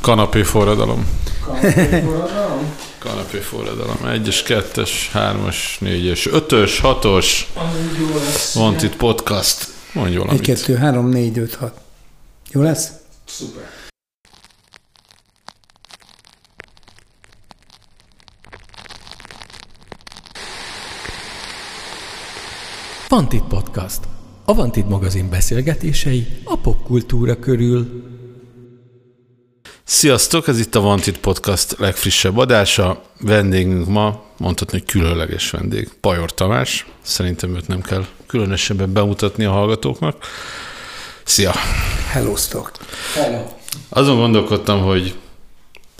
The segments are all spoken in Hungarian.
Kanapé forradalom. Kanapé forradalom? Kanapé forradalom. Egyes, kettes, hármas, négyes, ötös, hatos. Van itt podcast. Mondj valamit. Egy, kettő, három, négy, öt, hat. Jó lesz? Szuper. Vantit Podcast. A Vantit magazin beszélgetései a popkultúra körül. Sziasztok, ez itt a Vantit Podcast legfrissebb adása. Vendégünk ma, mondhatni, hogy különleges vendég, Pajor Tamás. Szerintem őt nem kell különösebben bemutatni a hallgatóknak. Szia! Hello, stock. Hello. Azon gondolkodtam, hogy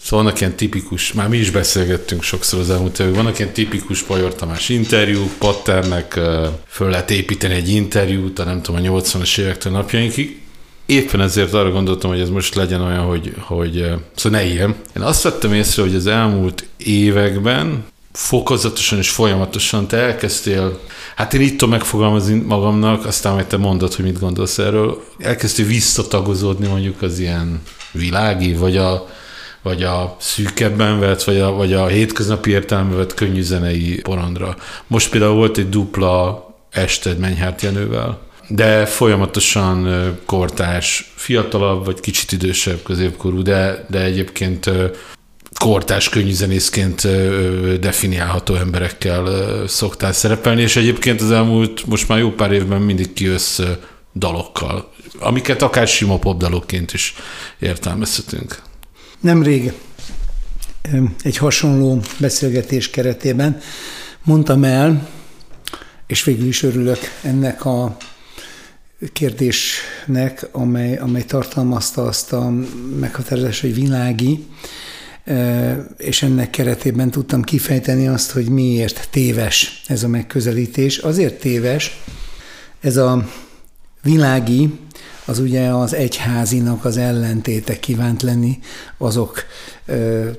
Szóval vannak ilyen tipikus, már mi is beszélgettünk sokszor az elmúlt években, vannak ilyen tipikus Pajor Tamás interjúk, patternek, föl lehet építeni egy interjút, a nem tudom, a 80-as évektől napjainkig. Éppen ezért arra gondoltam, hogy ez most legyen olyan, hogy, hogy szóval ne ilyen. Én azt vettem észre, hogy az elmúlt években fokozatosan és folyamatosan te elkezdtél, hát én itt tudom megfogalmazni magamnak, aztán majd te mondod, hogy mit gondolsz erről, elkezdtél visszatagozódni mondjuk az ilyen világi, vagy a, vagy a szűkebben vett, vagy a, vagy a hétköznapi értelemben vett könnyű zenei porondra. Most például volt egy dupla ested Menyhárt Jenővel, de folyamatosan kortás, fiatalabb, vagy kicsit idősebb középkorú, de, de egyébként kortás könnyűzenészként definiálható emberekkel szoktál szerepelni, és egyébként az elmúlt most már jó pár évben mindig kijössz dalokkal, amiket akár sima popdalokként is értelmezhetünk. Nemrég egy hasonló beszélgetés keretében mondtam el, és végül is örülök ennek a kérdésnek, amely, amely tartalmazta azt a meghatározást, hogy világi, és ennek keretében tudtam kifejteni azt, hogy miért téves ez a megközelítés. Azért téves, ez a világi az ugye az egyházinak az ellentéte kívánt lenni azok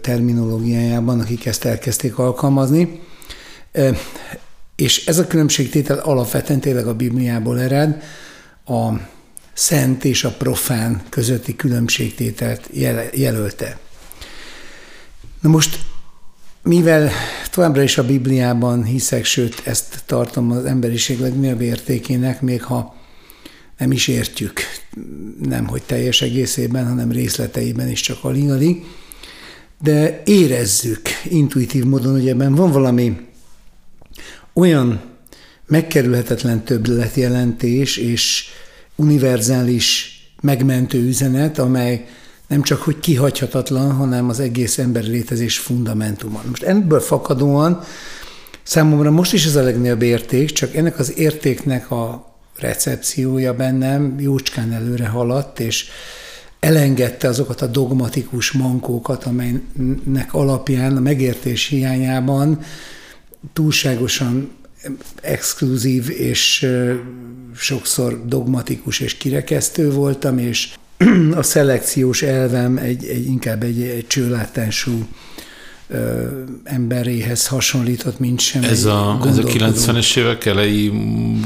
terminológiájában, akik ezt elkezdték alkalmazni. És ez a különbségtétel alapvetően tényleg a Bibliából ered, a szent és a profán közötti különbségtételt jelölte. Na most, mivel továbbra is a Bibliában hiszek, sőt, ezt tartom az emberiség legnagyobb értékének, még ha nem is értjük, nem hogy teljes egészében, hanem részleteiben is csak alig de érezzük intuitív módon, hogy ebben van valami olyan megkerülhetetlen többletjelentés és univerzális megmentő üzenet, amely nem csak hogy kihagyhatatlan, hanem az egész emberi létezés fundamentuma. Most ebből fakadóan számomra most is ez a legnagyobb érték, csak ennek az értéknek a recepciója bennem jócskán előre haladt, és elengedte azokat a dogmatikus mankókat, amelynek alapján a megértés hiányában túlságosan exkluzív és sokszor dogmatikus és kirekesztő voltam, és a szelekciós elvem egy, egy inkább egy, egy csőlátású ö, emberéhez hasonlított, mint sem Ez a, ez a 90-es évek elejé,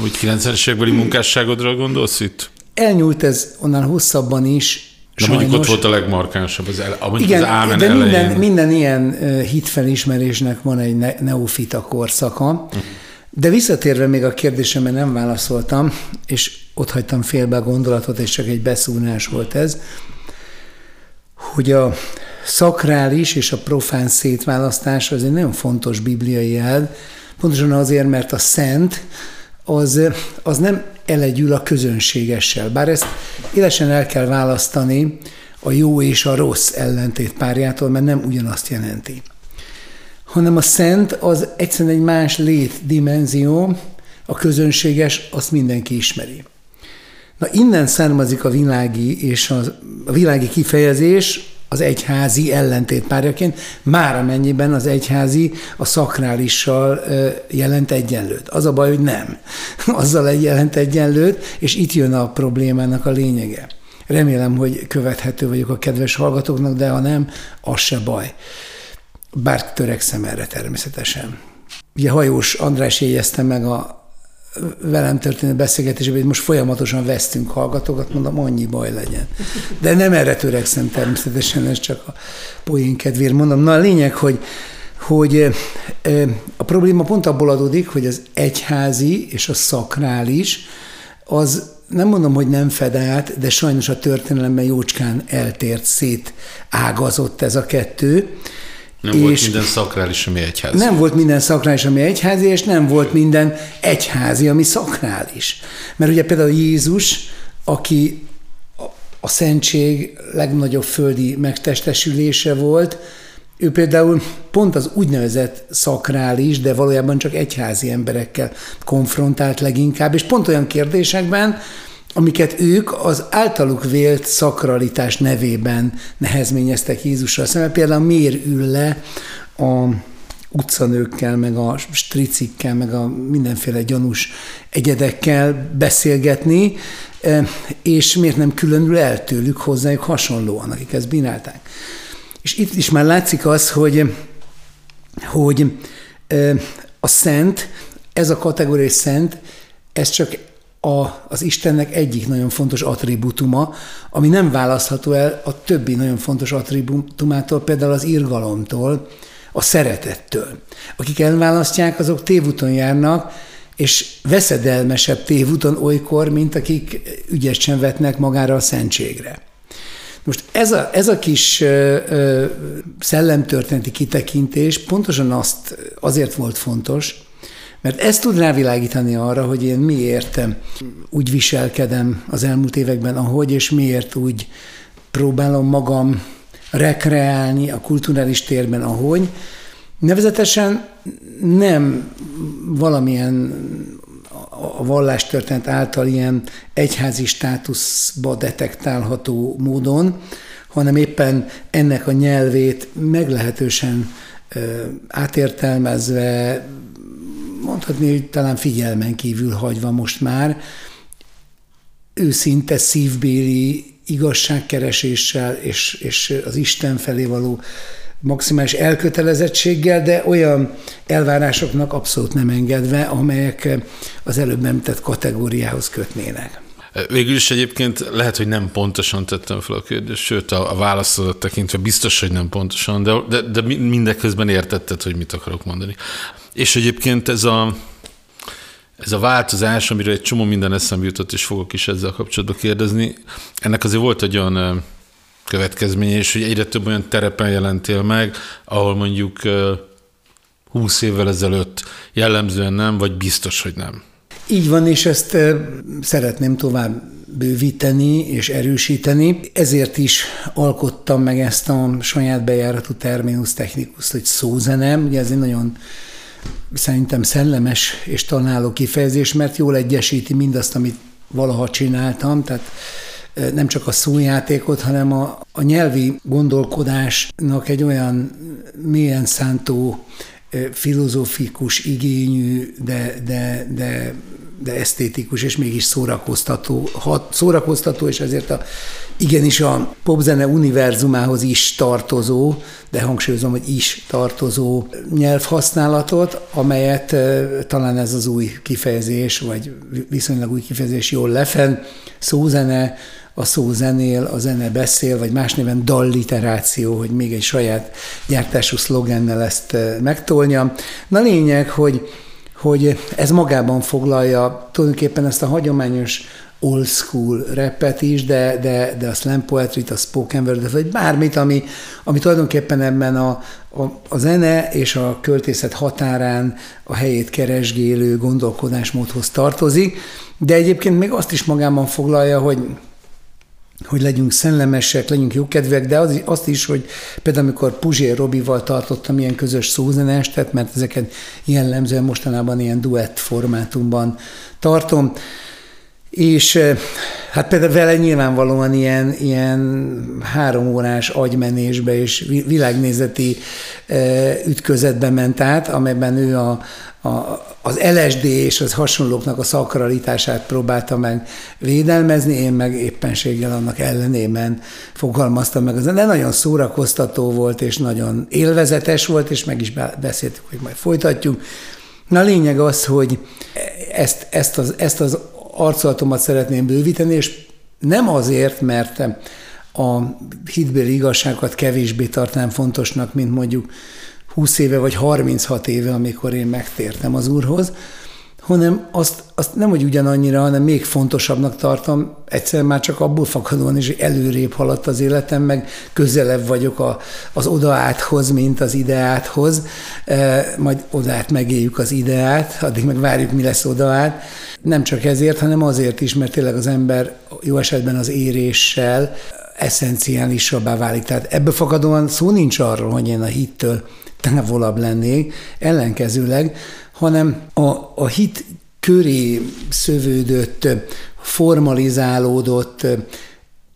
vagy 90-es évekbeli munkásságodra gondolsz itt? Elnyúlt ez onnan hosszabban is, de Sajnos. mondjuk ott volt a legmarkánsabb, az, el, Igen, az Ámen de elején. minden, minden ilyen hitfelismerésnek van egy neofita korszaka. Uh-huh. De visszatérve még a kérdésemre nem válaszoltam, és ott hagytam félbe a gondolatot, és csak egy beszúrás volt ez, hogy a szakrális és a profán szétválasztás az egy nagyon fontos bibliai elv, pontosan azért, mert a szent az, az nem elegyül a közönségessel. Bár ezt élesen el kell választani a jó és a rossz ellentét párjától, mert nem ugyanazt jelenti. Hanem a szent az egyszerűen egy más létdimenzió, a közönséges, azt mindenki ismeri. Na innen származik a világi és a, a világi kifejezés, az egyházi ellentétpárjaként, már amennyiben az egyházi a szakrálissal jelent egyenlőt. Az a baj, hogy nem. Azzal egy jelent egyenlőt, és itt jön a problémának a lényege. Remélem, hogy követhető vagyok a kedves hallgatóknak, de ha nem, az se baj. Bár törekszem erre természetesen. Ugye Hajós András jegyezte meg a velem történő beszélgetésben, hogy most folyamatosan vesztünk hallgatókat, mondom, annyi baj legyen. De nem erre törekszem természetesen, ez csak a poén kedvéért mondom. Na a lényeg, hogy, hogy a probléma pont abból adódik, hogy az egyházi és a szakrális az nem mondom, hogy nem fed át, de sajnos a történelemben jócskán eltért, szét ágazott ez a kettő. Nem és volt minden szakrális, ami egyházi. Nem volt minden szakrális, ami egyházi, és nem volt minden egyházi, ami szakrális. Mert ugye például Jézus, aki a szentség legnagyobb földi megtestesülése volt, ő például pont az úgynevezett szakrális, de valójában csak egyházi emberekkel konfrontált leginkább, és pont olyan kérdésekben, amiket ők az általuk vélt szakralitás nevében nehezményeztek Jézusra szemben. Például miért ül le a utcanőkkel, meg a stricikkel, meg a mindenféle gyanús egyedekkel beszélgetni, e, és miért nem különül el tőlük hozzájuk hasonlóan, akik ezt bínálták. És itt is már látszik az, hogy, hogy e, a szent, ez a kategória szent, ez csak a, az Istennek egyik nagyon fontos attribútuma, ami nem választható el a többi nagyon fontos attribútumától, például az irgalomtól, a szeretettől. Akik elválasztják, azok tévúton járnak, és veszedelmesebb tévúton olykor, mint akik ügyesen vetnek magára a szentségre. Most ez a, ez a kis ö, ö, szellemtörténeti kitekintés pontosan azt azért volt fontos, mert ez tud rávilágítani arra, hogy én miért úgy viselkedem az elmúlt években, ahogy, és miért úgy próbálom magam rekreálni a kulturális térben, ahogy. Nevezetesen nem valamilyen a vallástörténet által ilyen egyházi státuszba detektálható módon, hanem éppen ennek a nyelvét meglehetősen átértelmezve, mondhatni, hogy talán figyelmen kívül hagyva most már, őszinte szívbéli igazságkereséssel és, és az Isten felé való maximális elkötelezettséggel, de olyan elvárásoknak abszolút nem engedve, amelyek az előbb említett kategóriához kötnének. Végül is egyébként lehet, hogy nem pontosan tettem fel a kérdést, sőt a, a válaszodat tekintve biztos, hogy nem pontosan, de, de, de mindeközben értetted, hogy mit akarok mondani. És egyébként ez a, ez a változás, amiről egy csomó minden eszembe jutott, és fogok is ezzel kapcsolatban kérdezni, ennek azért volt egy olyan következménye, és hogy egyre több olyan terepen jelentél meg, ahol mondjuk 20 évvel ezelőtt jellemzően nem, vagy biztos, hogy nem. Így van, és ezt szeretném tovább bővíteni és erősíteni. Ezért is alkottam meg ezt a saját bejáratú terminus technikus, hogy szózenem. Ugye ez egy nagyon szerintem szellemes és találó kifejezés, mert jól egyesíti mindazt, amit valaha csináltam, tehát nem csak a szójátékot, hanem a, a nyelvi gondolkodásnak egy olyan mélyen szántó filozófikus igényű, de, de, de, de esztétikus és mégis szórakoztató, hat, szórakoztató, és ezért a, igenis a popzene univerzumához is tartozó, de hangsúlyozom, hogy is tartozó nyelvhasználatot, amelyet talán ez az új kifejezés, vagy viszonylag új kifejezés jól lefen, szózene, a szó zenél, a zene beszél, vagy más néven dalliteráció, hogy még egy saját gyártású szlogennel ezt eh, megtolja. Na lényeg, hogy, hogy ez magában foglalja tulajdonképpen ezt a hagyományos old school repet is, de, de, de a slam poetry a spoken word vagy bármit, ami, ami tulajdonképpen ebben a, a, a zene és a költészet határán a helyét keresgélő gondolkodásmódhoz tartozik, de egyébként még azt is magában foglalja, hogy hogy legyünk szellemesek, legyünk jókedvűek, de az, azt is, hogy például amikor Puzsér Robival tartottam ilyen közös szózenestet, mert ezeket jellemzően mostanában ilyen duett formátumban tartom, és hát például vele nyilvánvalóan ilyen, ilyen három órás agymenésbe és világnézeti ütközetbe ment át, amelyben ő a, a, az LSD és az hasonlóknak a szakralitását próbálta meg védelmezni, én meg éppenséggel annak ellenében fogalmaztam meg. De nagyon szórakoztató volt, és nagyon élvezetes volt, és meg is beszéltük, hogy majd folytatjuk. Na a lényeg az, hogy ezt, ezt, az, ezt az arcolatomat szeretném bővíteni, és nem azért, mert a hitbéli igazságokat kevésbé tartnám fontosnak, mint mondjuk 20 éve vagy 36 éve, amikor én megtértem az Úrhoz, hanem azt, azt nem, hogy ugyanannyira, hanem még fontosabbnak tartom, egyszerűen már csak abból fakadóan is, hogy előrébb haladt az életem, meg közelebb vagyok a, az odaáthoz, mint az ideáthoz, e, majd odaát megéljük az ideát, addig meg várjuk, mi lesz odaát. Nem csak ezért, hanem azért is, mert tényleg az ember jó esetben az éréssel eszenciálisabbá válik. Tehát ebből fakadóan szó nincs arról, hogy én a hittől távolabb lennék, ellenkezőleg, hanem a, a hit köré szövődött, formalizálódott,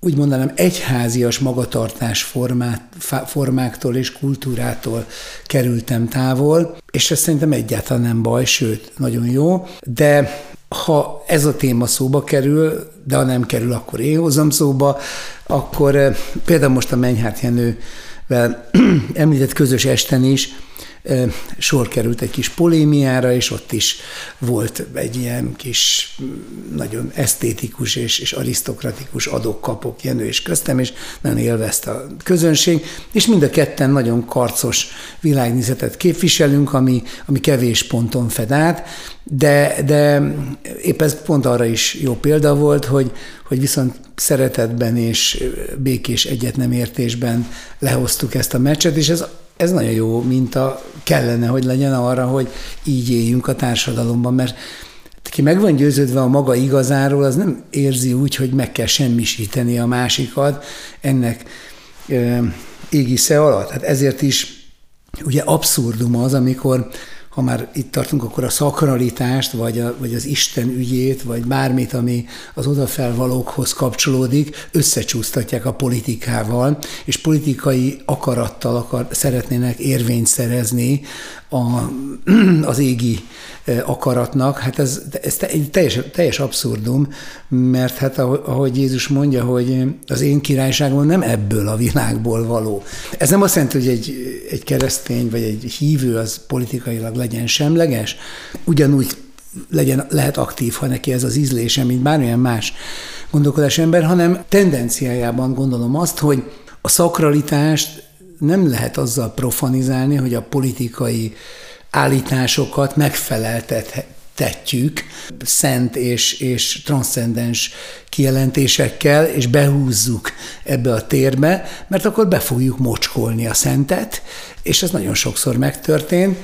úgy mondanám, egyházias magatartás formát, formáktól és kultúrától kerültem távol, és ez szerintem egyáltalán nem baj, sőt, nagyon jó, de ha ez a téma szóba kerül, de ha nem kerül, akkor én hozom szóba, akkor eh, például most a Menyhárt Jenővel említett közös esten is sor került egy kis polémiára, és ott is volt egy ilyen kis nagyon esztétikus és, és arisztokratikus adok-kapok Jenő és köztem, és nagyon élvezte a közönség, és mind a ketten nagyon karcos világnézetet képviselünk, ami, ami kevés ponton fed át, de, de épp ez pont arra is jó példa volt, hogy, hogy viszont szeretetben és békés egyetnemértésben lehoztuk ezt a meccset, és ez ez nagyon jó minta kellene, hogy legyen arra, hogy így éljünk a társadalomban, mert ki meg van győződve a maga igazáról, az nem érzi úgy, hogy meg kell semmisíteni a másikat ennek égisze alatt. Hát ezért is ugye abszurdum az, amikor ha már itt tartunk, akkor a szakralitást, vagy, a, vagy az Isten ügyét, vagy bármit, ami az odafelvalókhoz kapcsolódik, összecsúsztatják a politikával, és politikai akarattal akar, szeretnének érvényt szerezni a, az égi akaratnak, hát ez, ez teljes, teljes abszurdum, mert hát ahogy Jézus mondja, hogy az én királyságom nem ebből a világból való. Ez nem azt jelenti, hogy egy, egy keresztény vagy egy hívő az politikailag legyen semleges, ugyanúgy legyen, lehet aktív, ha neki ez az ízlése, mint bármilyen más gondolkodás ember, hanem tendenciájában gondolom azt, hogy a szakralitást nem lehet azzal profanizálni, hogy a politikai állításokat megfeleltetjük szent és, és transzcendens kijelentésekkel, és behúzzuk ebbe a térbe, mert akkor be fogjuk mocskolni a szentet, és ez nagyon sokszor megtörtént.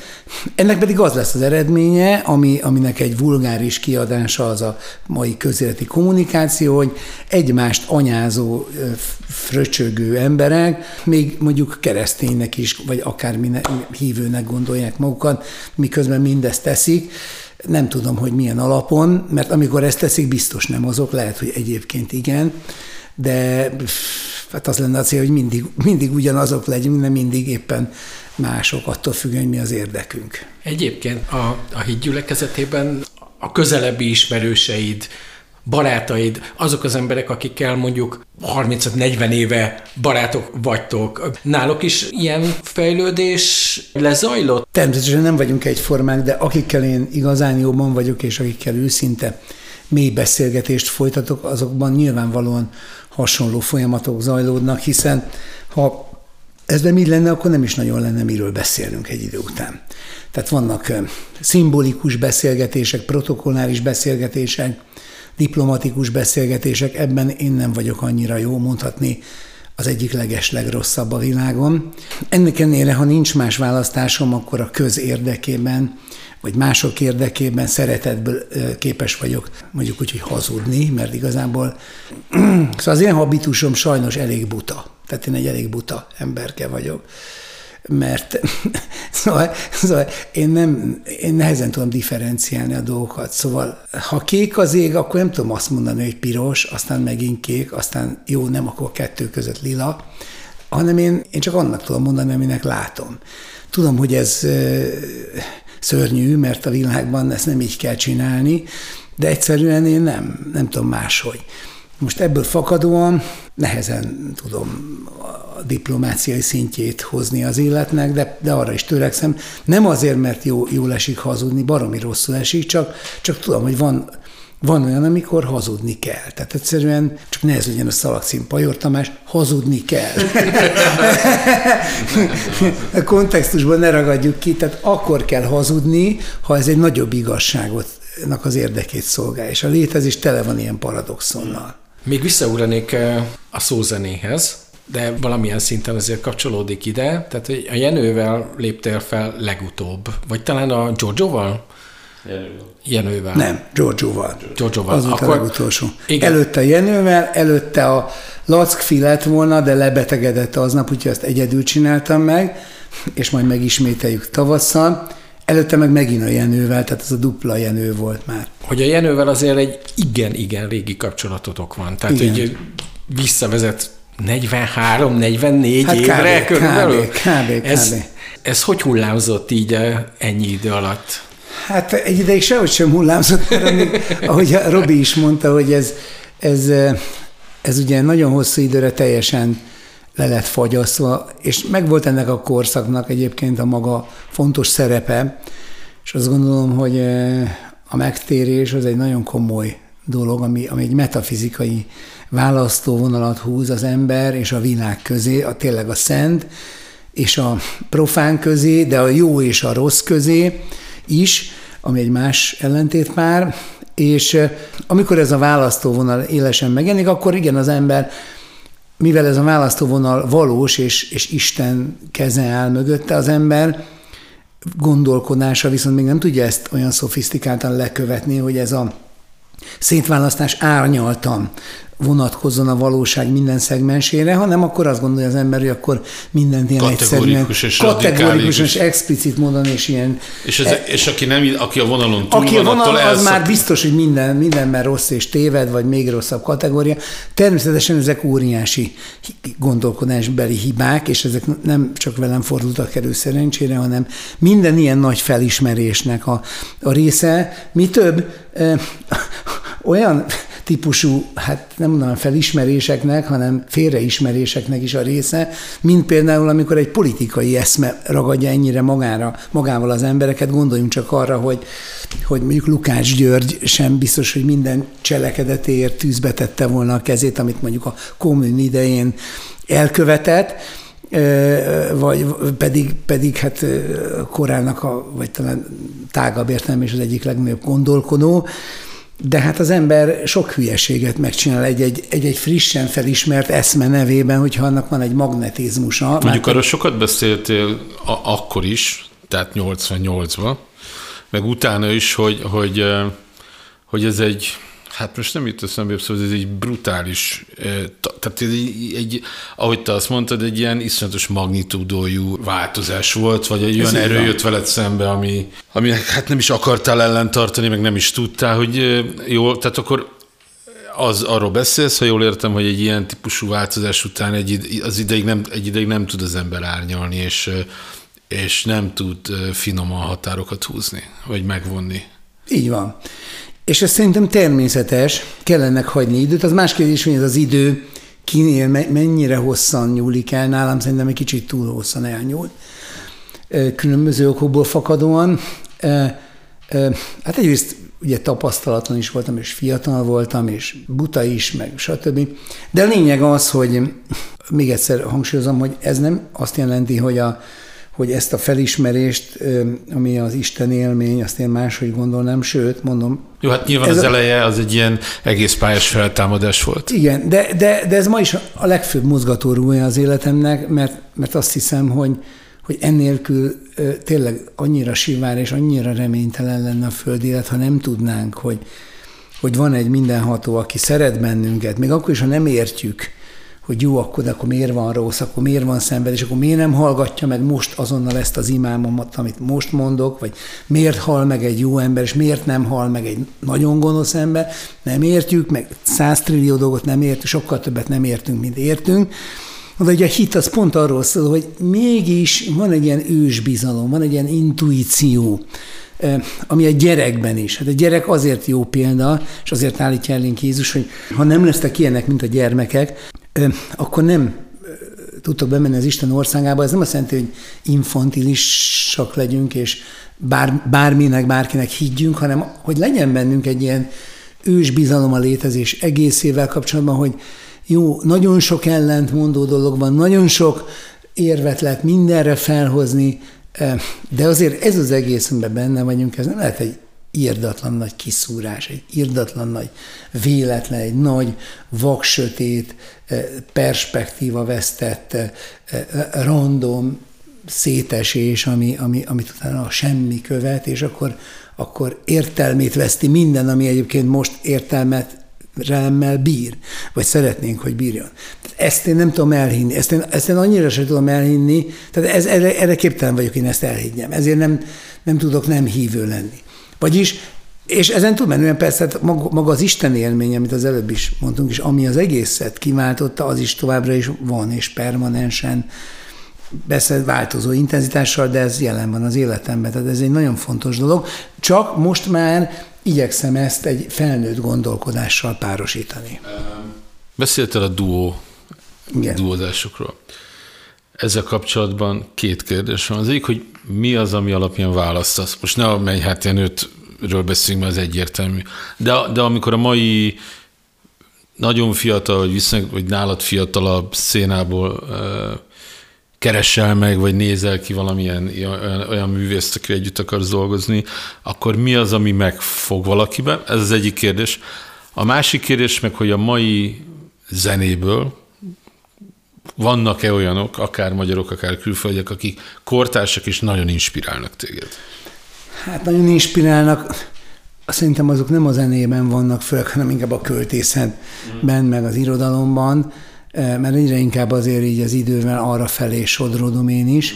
Ennek pedig az lesz az eredménye, ami, aminek egy vulgáris kiadása az a mai közéleti kommunikáció, hogy egymást anyázó, fröcsögő emberek, még mondjuk kereszténynek is, vagy akár hívőnek gondolják magukat, miközben mindezt teszik, nem tudom, hogy milyen alapon, mert amikor ezt teszik, biztos nem azok, lehet, hogy egyébként igen, de hát az lenne a cél, hogy mindig, mindig ugyanazok legyünk, nem mindig éppen mások, attól függően, mi az érdekünk. Egyébként a, a hídgyülekezetében a közelebbi ismerőseid, barátaid, azok az emberek, akikkel mondjuk 35-40 éve barátok vagytok, náluk is ilyen fejlődés lezajlott? Természetesen nem vagyunk egyformák, de akikkel én igazán jóban vagyok, és akikkel őszinte mély beszélgetést folytatok, azokban nyilvánvalóan hasonló folyamatok zajlódnak, hiszen ha ez nem így lenne, akkor nem is nagyon lenne miről beszélnünk egy idő után. Tehát vannak szimbolikus beszélgetések, protokolláris beszélgetések, diplomatikus beszélgetések, ebben én nem vagyok annyira jó, mondhatni az egyik leges legrosszabb a világon. Ennek ennél, ha nincs más választásom, akkor a köz érdekében, vagy mások érdekében szeretetből képes vagyok mondjuk úgy, hogy hazudni, mert igazából szóval az én habitusom sajnos elég buta. Tehát én egy elég buta emberke vagyok mert szóval, szóval én, nem, én nehezen tudom differenciálni a dolgokat. Szóval ha kék az ég, akkor nem tudom azt mondani, hogy piros, aztán megint kék, aztán jó, nem, akkor kettő között lila, hanem én, én csak annak tudom mondani, aminek látom. Tudom, hogy ez szörnyű, mert a világban ezt nem így kell csinálni, de egyszerűen én nem, nem tudom máshogy. Most ebből fakadóan nehezen tudom a diplomáciai szintjét hozni az életnek, de, de arra is törekszem. Nem azért, mert jó, jól esik hazudni, baromi rosszul esik, csak, csak tudom, hogy van, van olyan, amikor hazudni kell. Tehát egyszerűen, csak ne ez legyen a szalagcím Pajor Tamás, hazudni kell. a kontextusban ne ragadjuk ki, tehát akkor kell hazudni, ha ez egy nagyobb igazságot az érdekét szolgál, és a létezés tele van ilyen paradoxonnal. Még visszaugranék eh, a szózenéhez, de valamilyen szinten azért kapcsolódik ide. Tehát a Jenővel léptél fel legutóbb, vagy talán a Giorgioval? Jenővel. Jenővel. Nem, Giorgioval. Giorgioval. Az volt Akkor, a legutolsó. Igen. Előtte Jenővel, előtte a Lackfi lett volna, de lebetegedett aznap, úgyhogy ezt egyedül csináltam meg, és majd megismételjük tavasszal. Előtte meg megint a Jenővel, tehát ez a dupla Jenő volt már. Hogy a Jenővel azért egy igen-igen régi kapcsolatotok van. Tehát, igen. hogy visszavezet 43-44 hát évre kb, körülbelül? Kb, kb, kb. Ez, ez hogy hullámzott így eh, ennyi idő alatt? Hát egy ideig sehogy sem hullámzott, mert amíg, ahogy Robi is mondta, hogy ez, ez, eh, ez ugye nagyon hosszú időre teljesen le lett fagyasztva, és megvolt ennek a korszaknak egyébként a maga fontos szerepe, és azt gondolom, hogy eh, a megtérés az egy nagyon komoly dolog, ami, ami egy metafizikai választóvonalat húz az ember és a világ közé, a tényleg a szent és a profán közé, de a jó és a rossz közé is, ami egy más ellentét már, és eh, amikor ez a választóvonal élesen megjelenik, akkor igen, az ember mivel ez a választóvonal valós, és, és Isten keze áll mögötte, az ember gondolkodása viszont még nem tudja ezt olyan szofisztikáltan lekövetni, hogy ez a szétválasztás árnyaltan vonatkozzon a valóság minden szegmensére, hanem akkor azt gondolja az ember, hogy akkor mindent ilyen egyszerűen és kategórikus és explicit módon, és ilyen... És, ez, e, és aki, nem, aki a vonalon túl aki van, a vonal, az elszak... már biztos, hogy minden, mindenben rossz és téved, vagy még rosszabb kategória. Természetesen ezek óriási gondolkodásbeli hibák, és ezek nem csak velem fordultak elő szerencsére, hanem minden ilyen nagy felismerésnek a, a része. Mi több, ö, olyan típusú, hát nem mondanám felismeréseknek, hanem félreismeréseknek is a része, mint például, amikor egy politikai eszme ragadja ennyire magára, magával az embereket, gondoljunk csak arra, hogy, hogy mondjuk Lukács György sem biztos, hogy minden cselekedetéért tűzbe tette volna a kezét, amit mondjuk a kommun idején elkövetett, vagy pedig, pedig hát korának, a, vagy talán tágabb értelme is az egyik legnagyobb gondolkodó, de hát az ember sok hülyeséget megcsinál egy-egy, egy-egy frissen felismert eszme nevében, hogyha annak van egy magnetizmusa. Mondjuk arról sokat beszéltél a- akkor is, tehát 88-ban, meg utána is, hogy, hogy, hogy ez egy Hát most nem jut eszembe, szóval ez egy brutális, tehát ez egy, egy, ahogy te azt mondtad, egy ilyen iszonyatos magnitúdójú változás volt, vagy egy olyan erő jött veled szembe, ami, ami hát nem is akartál ellentartani, meg nem is tudtál, hogy jó, tehát akkor az arról beszélsz, ha jól értem, hogy egy ilyen típusú változás után egy, az ideig nem, egy ideig nem tud az ember árnyalni, és, és nem tud finoman határokat húzni, vagy megvonni. Így van. És ez szerintem természetes, kellene hagyni időt. Az más kérdés, hogy ez az idő kinél mennyire hosszan nyúlik el, nálam szerintem egy kicsit túl hosszan elnyúl. Különböző okokból fakadóan. Hát egyrészt ugye tapasztalatlan is voltam, és fiatal voltam, és buta is, meg stb. De a lényeg az, hogy még egyszer hangsúlyozom, hogy ez nem azt jelenti, hogy a, hogy ezt a felismerést, ami az Isten élmény, azt én máshogy gondolnám, sőt, mondom. Jó, hát nyilván az a, eleje az egy ilyen egész pályás feltámadás volt. Igen, de, de, de ez ma is a legfőbb mozgatórúja az életemnek, mert, mert azt hiszem, hogy, hogy ennélkül tényleg annyira sivár és annyira reménytelen lenne a föld élet, ha nem tudnánk, hogy, hogy van egy mindenható, aki szeret bennünket, még akkor is, ha nem értjük, hogy jó, akkor, akkor miért van rossz, akkor miért van szenved, és akkor miért nem hallgatja meg most azonnal ezt az imámomat, amit most mondok, vagy miért hal meg egy jó ember, és miért nem hal meg egy nagyon gonosz ember, nem értjük, meg száztrillió dolgot nem értünk, sokkal többet nem értünk, mint értünk, de ugye a hit az pont arról szól, hogy mégis van egy ilyen ősbizalom, van egy ilyen intuíció, ami a gyerekben is. Hát a gyerek azért jó példa, és azért állítja elénk Jézus, hogy ha nem lesztek ilyenek, mint a gyermekek, akkor nem tudtok bemenni az Isten országába, ez nem azt jelenti, hogy infantilisak legyünk, és bár, bárminek, bárkinek higgyünk, hanem hogy legyen bennünk egy ilyen ős bizalom a létezés egészével kapcsolatban, hogy jó, nagyon sok ellentmondó dolog van, nagyon sok érvet lehet mindenre felhozni, de azért ez az egész, amiben benne vagyunk, ez nem lehet egy írdatlan nagy kiszúrás, egy írdatlan nagy véletlen, egy nagy vaksötét, perspektíva vesztett, random szétesés, ami, ami, amit utána a semmi követ, és akkor, akkor értelmét veszti minden, ami egyébként most értelmet remmel bír, vagy szeretnénk, hogy bírjon. Ezt én nem tudom elhinni, ezt én, ezt én annyira sem tudom elhinni, tehát ez, erre, erre képtelen vagyok én ezt elhiggyem, ezért nem, nem tudok nem hívő lenni. Vagyis, és ezen túlmenően persze maga, maga az Isten élmény, amit az előbb is mondtunk, és ami az egészet kiváltotta, az is továbbra is van, és permanensen persze változó intenzitással, de ez jelen van az életemben, tehát ez egy nagyon fontos dolog. Csak most már igyekszem ezt egy felnőtt gondolkodással párosítani. Beszéltél a duó, Igen. duózásokról. Ezzel kapcsolatban két kérdés van. Az egyik, hogy mi az, ami alapján választasz? Most ne a ilyen ötről beszélünk, mert ez egyértelmű. De, de amikor a mai nagyon fiatal, vagy, viszont, vagy nálad fiatalabb szénából keresel meg, vagy nézel ki valamilyen olyan, olyan művészt, aki együtt akarsz dolgozni, akkor mi az, ami megfog valakiben? Ez az egyik kérdés. A másik kérdés meg, hogy a mai zenéből vannak-e olyanok, akár magyarok, akár külföldiek, akik kortársak és nagyon inspirálnak téged? Hát nagyon inspirálnak. Szerintem azok nem a zenében vannak főleg, hanem inkább a költészetben, mm. meg az irodalomban mert egyre inkább azért így az idővel arra felé sodródom én is,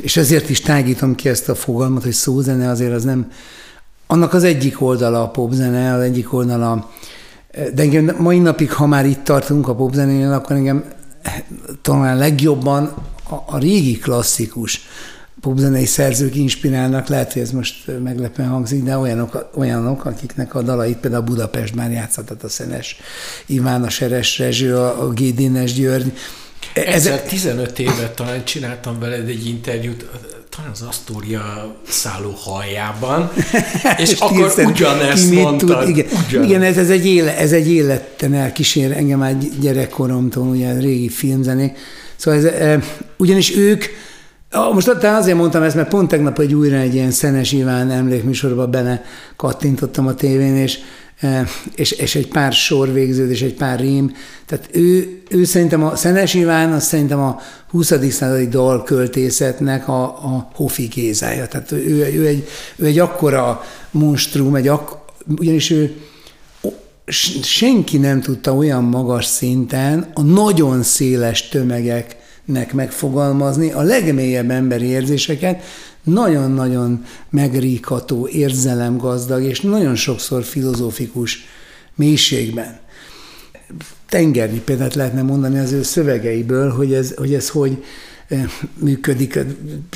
és ezért is tágítom ki ezt a fogalmat, hogy szózene azért az nem, annak az egyik oldala a popzene, az egyik oldala, de engem mai napig, ha már itt tartunk a popzenénél, akkor engem talán legjobban a, a régi klasszikus popzenei szerzők inspirálnak, lehet, hogy ez most meglepően hangzik, de olyanok, olyanok akiknek a dalait például Budapest már játszott, a Szenes Iván, a Seres Rezső, a G. Dénes György. Ezzel 15 éve talán csináltam veled egy interjút, talán az Astoria szálló haljában, és, és akkor kérszem, ugyanezt mondtad. Tud, igen, ugyanezt. igen ez, ez, egy éle, ez egy életten elkísér engem már gyerekkoromtól, ugye régi filmzenék. Szóval ez, ugyanis ők most talán azért mondtam ezt, mert pont tegnap egy újra egy ilyen Szenes Iván emlékműsorba benne kattintottam a tévén, és, és, és egy pár sor végződés, egy pár rím. Tehát ő, ő szerintem a Szenes Iván, az szerintem a 20. századi dalköltészetnek a, a Hofi Gézája. Tehát ő, ő, egy, ő egy akkora monstrum, egy ak, ugyanis ő senki nem tudta olyan magas szinten a nagyon széles tömegek nek megfogalmazni a legmélyebb emberi érzéseket, nagyon-nagyon megríkató, érzelemgazdag és nagyon sokszor filozófikus mélységben. Tengerni példát lehetne mondani az ő szövegeiből, hogy ez hogy, ez hogy eh, működik,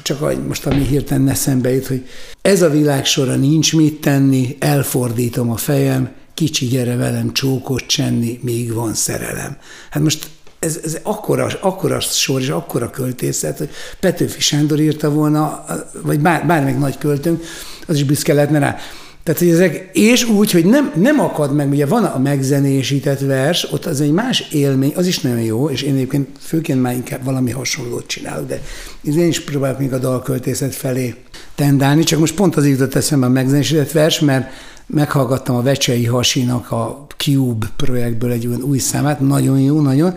csak most ami hirtelen eszembe jut, hogy ez a világ sora nincs mit tenni, elfordítom a fejem, kicsi gyere velem csókot csenni, még van szerelem. Hát most ez, ez akkora, akkora sor és akkora költészet, hogy Petőfi Sándor írta volna, vagy bár, bármelyik nagy költőnk, az is büszke lehetne rá. Tehát, hogy ezek, és úgy, hogy nem, nem akad meg, ugye van a megzenésített vers, ott az egy más élmény, az is nagyon jó, és én egyébként főként már inkább valami hasonlót csinálok, de én is próbálok még a dalköltészet felé tendálni, csak most pont az jutott eszembe a megzenésített vers, mert meghallgattam a Vecsei Hasinak a Cube projektből egy új számát, nagyon jó, nagyon,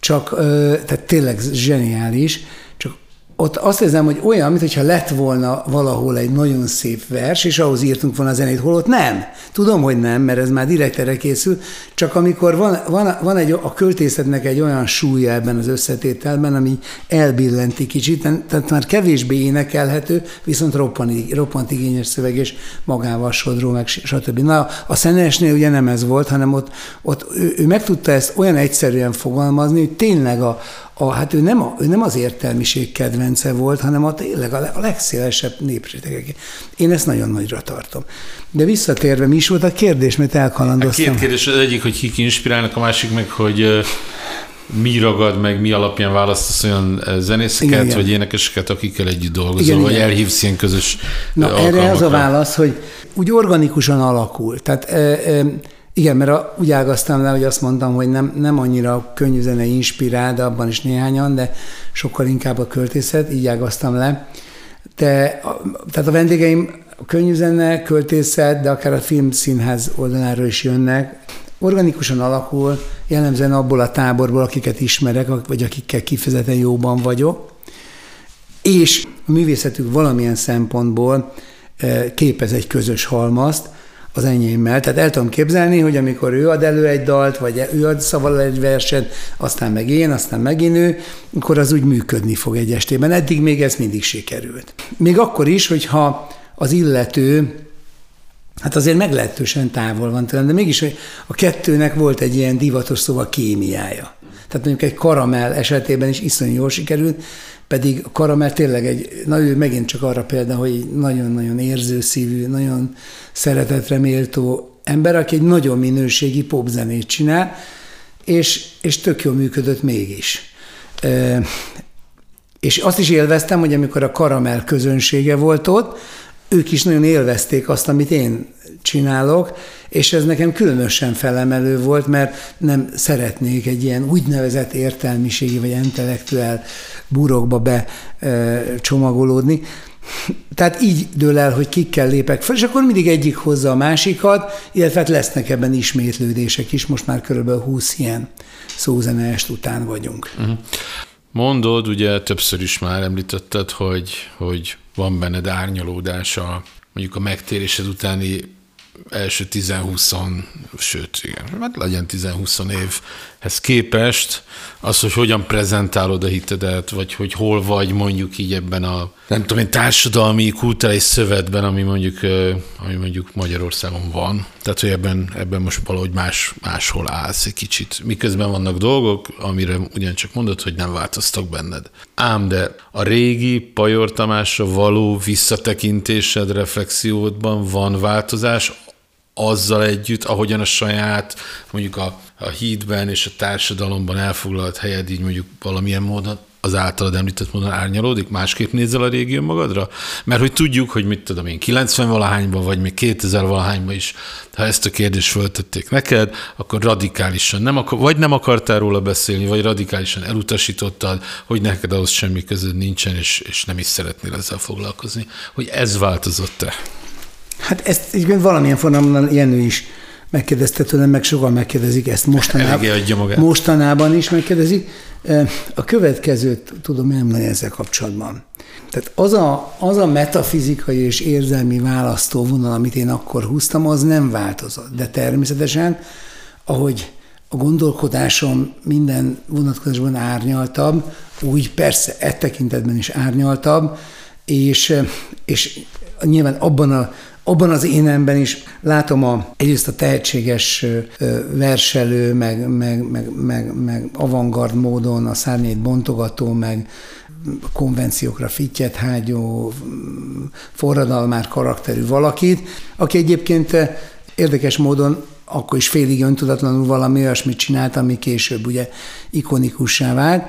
csak tehát tényleg zseniális, ott azt érzem, hogy olyan, mintha lett volna valahol egy nagyon szép vers, és ahhoz írtunk volna a zenét, holott nem. Tudom, hogy nem, mert ez már direkt erre készül, csak amikor van, van, van egy, a költészetnek egy olyan súlya ebben az összetételben, ami elbillenti kicsit, tehát már kevésbé énekelhető, viszont roppant, roppant igényes szöveg, és magával sodró, meg stb. Na, a Szenesnél ugye nem ez volt, hanem ott, ott ő, ő meg tudta ezt olyan egyszerűen fogalmazni, hogy tényleg a, a, hát ő nem, a, ő nem az értelmiség kedvence volt, hanem a tényleg a, a legszélesebb néprétegek. Én ezt nagyon nagyra tartom. De visszatérve, mi is volt a kérdés, mert elkalandoztam. Hát két kérdés, az egyik, hogy kik inspirálnak, a másik meg, hogy mi ragad meg, mi alapján választasz olyan zenészeket, igen, vagy igen. énekeseket, akikkel együtt dolgozol, igen, vagy igen. elhívsz ilyen közös Na erre az a válasz, hogy úgy organikusan alakul. Tehát e, e, igen, mert a, úgy ágaztam le, hogy azt mondtam, hogy nem, nem annyira könnyű zene inspirál, de abban is néhányan, de sokkal inkább a költészet, így ágaztam le. De, a, tehát a vendégeim a könnyű zene, költészet, de akár a filmszínház oldaláról is jönnek. Organikusan alakul, jellemzően abból a táborból, akiket ismerek, vagy akikkel kifejezetten jóban vagyok, és a művészetük valamilyen szempontból eh, képez egy közös halmazt, az enyémmel. Tehát el tudom képzelni, hogy amikor ő ad elő egy dalt, vagy ő ad szaval egy verset, aztán meg én, aztán megint ő, akkor az úgy működni fog egy estében. Eddig még ez mindig sikerült. Még akkor is, hogyha az illető Hát azért meglehetősen távol van tőlem, de mégis a kettőnek volt egy ilyen divatos szóval kémiája. Tehát mondjuk egy karamell esetében is iszonyú jól sikerült, pedig a Karamell tényleg egy, na ő megint csak arra példa, hogy nagyon-nagyon érzőszívű, nagyon szeretetre méltó ember, aki egy nagyon minőségi popzenét csinál, és, és tök jól működött mégis. E, és azt is élveztem, hogy amikor a Karamell közönsége volt ott, ők is nagyon élvezték azt, amit én csinálok, és ez nekem különösen felemelő volt, mert nem szeretnék egy ilyen úgynevezett értelmiségi vagy intellektuál burokba be csomagolódni. Tehát így dől el, hogy kikkel lépek fel, és akkor mindig egyik hozza a másikat, illetve hát lesznek ebben ismétlődések is, most már körülbelül 20 ilyen szózeneest után vagyunk. Uh-huh. Mondod, ugye többször is már említetted, hogy, hogy van benned árnyalódás a mondjuk a megtérésed utáni első 10-20, sőt, igen, hát legyen 10-20 évhez képest, az, hogy hogyan prezentálod a hitedet, vagy hogy hol vagy mondjuk így ebben a, nem tudom én, társadalmi, kulturális szövetben, ami mondjuk, ami mondjuk Magyarországon van. Tehát, hogy ebben, ebben most valahogy más, máshol állsz egy kicsit. Miközben vannak dolgok, amire ugyancsak mondod, hogy nem változtak benned. Ám de a régi Pajor Tamásra való visszatekintésed, reflexiódban van változás, azzal együtt, ahogyan a saját, mondjuk a, a hídben és a társadalomban elfoglalt helyed így mondjuk valamilyen módon az általad említett módon árnyalódik, másképp nézel a régió magadra? Mert hogy tudjuk, hogy mit tudom én, 90 valahányban, vagy még 2000 valahányban is, ha ezt a kérdést föltették neked, akkor radikálisan nem akar, vagy nem akartál róla beszélni, vagy radikálisan elutasítottad, hogy neked ahhoz semmi között nincsen, és, és nem is szeretnél ezzel foglalkozni. Hogy ez változott-e? Hát ezt így valamilyen formában Jenő is megkérdezte tőlem, meg sokan megkérdezik ezt mostanában, mostanában is megkérdezik. A következőt tudom mondani ezzel kapcsolatban. Tehát az a, az a metafizikai és érzelmi választóvonal, amit én akkor húztam, az nem változott. De természetesen, ahogy a gondolkodásom minden vonatkozásban árnyaltabb, úgy persze e tekintetben is árnyaltabb, és, és nyilván abban a abban az énemben is látom a, egyrészt a tehetséges verselő, meg, meg, meg, meg, meg avantgard módon a szárnyét bontogató, meg konvenciókra fittyet hágyó, forradalmár karakterű valakit, aki egyébként érdekes módon akkor is félig öntudatlanul valami olyasmit csinált, ami később ugye ikonikussá vált.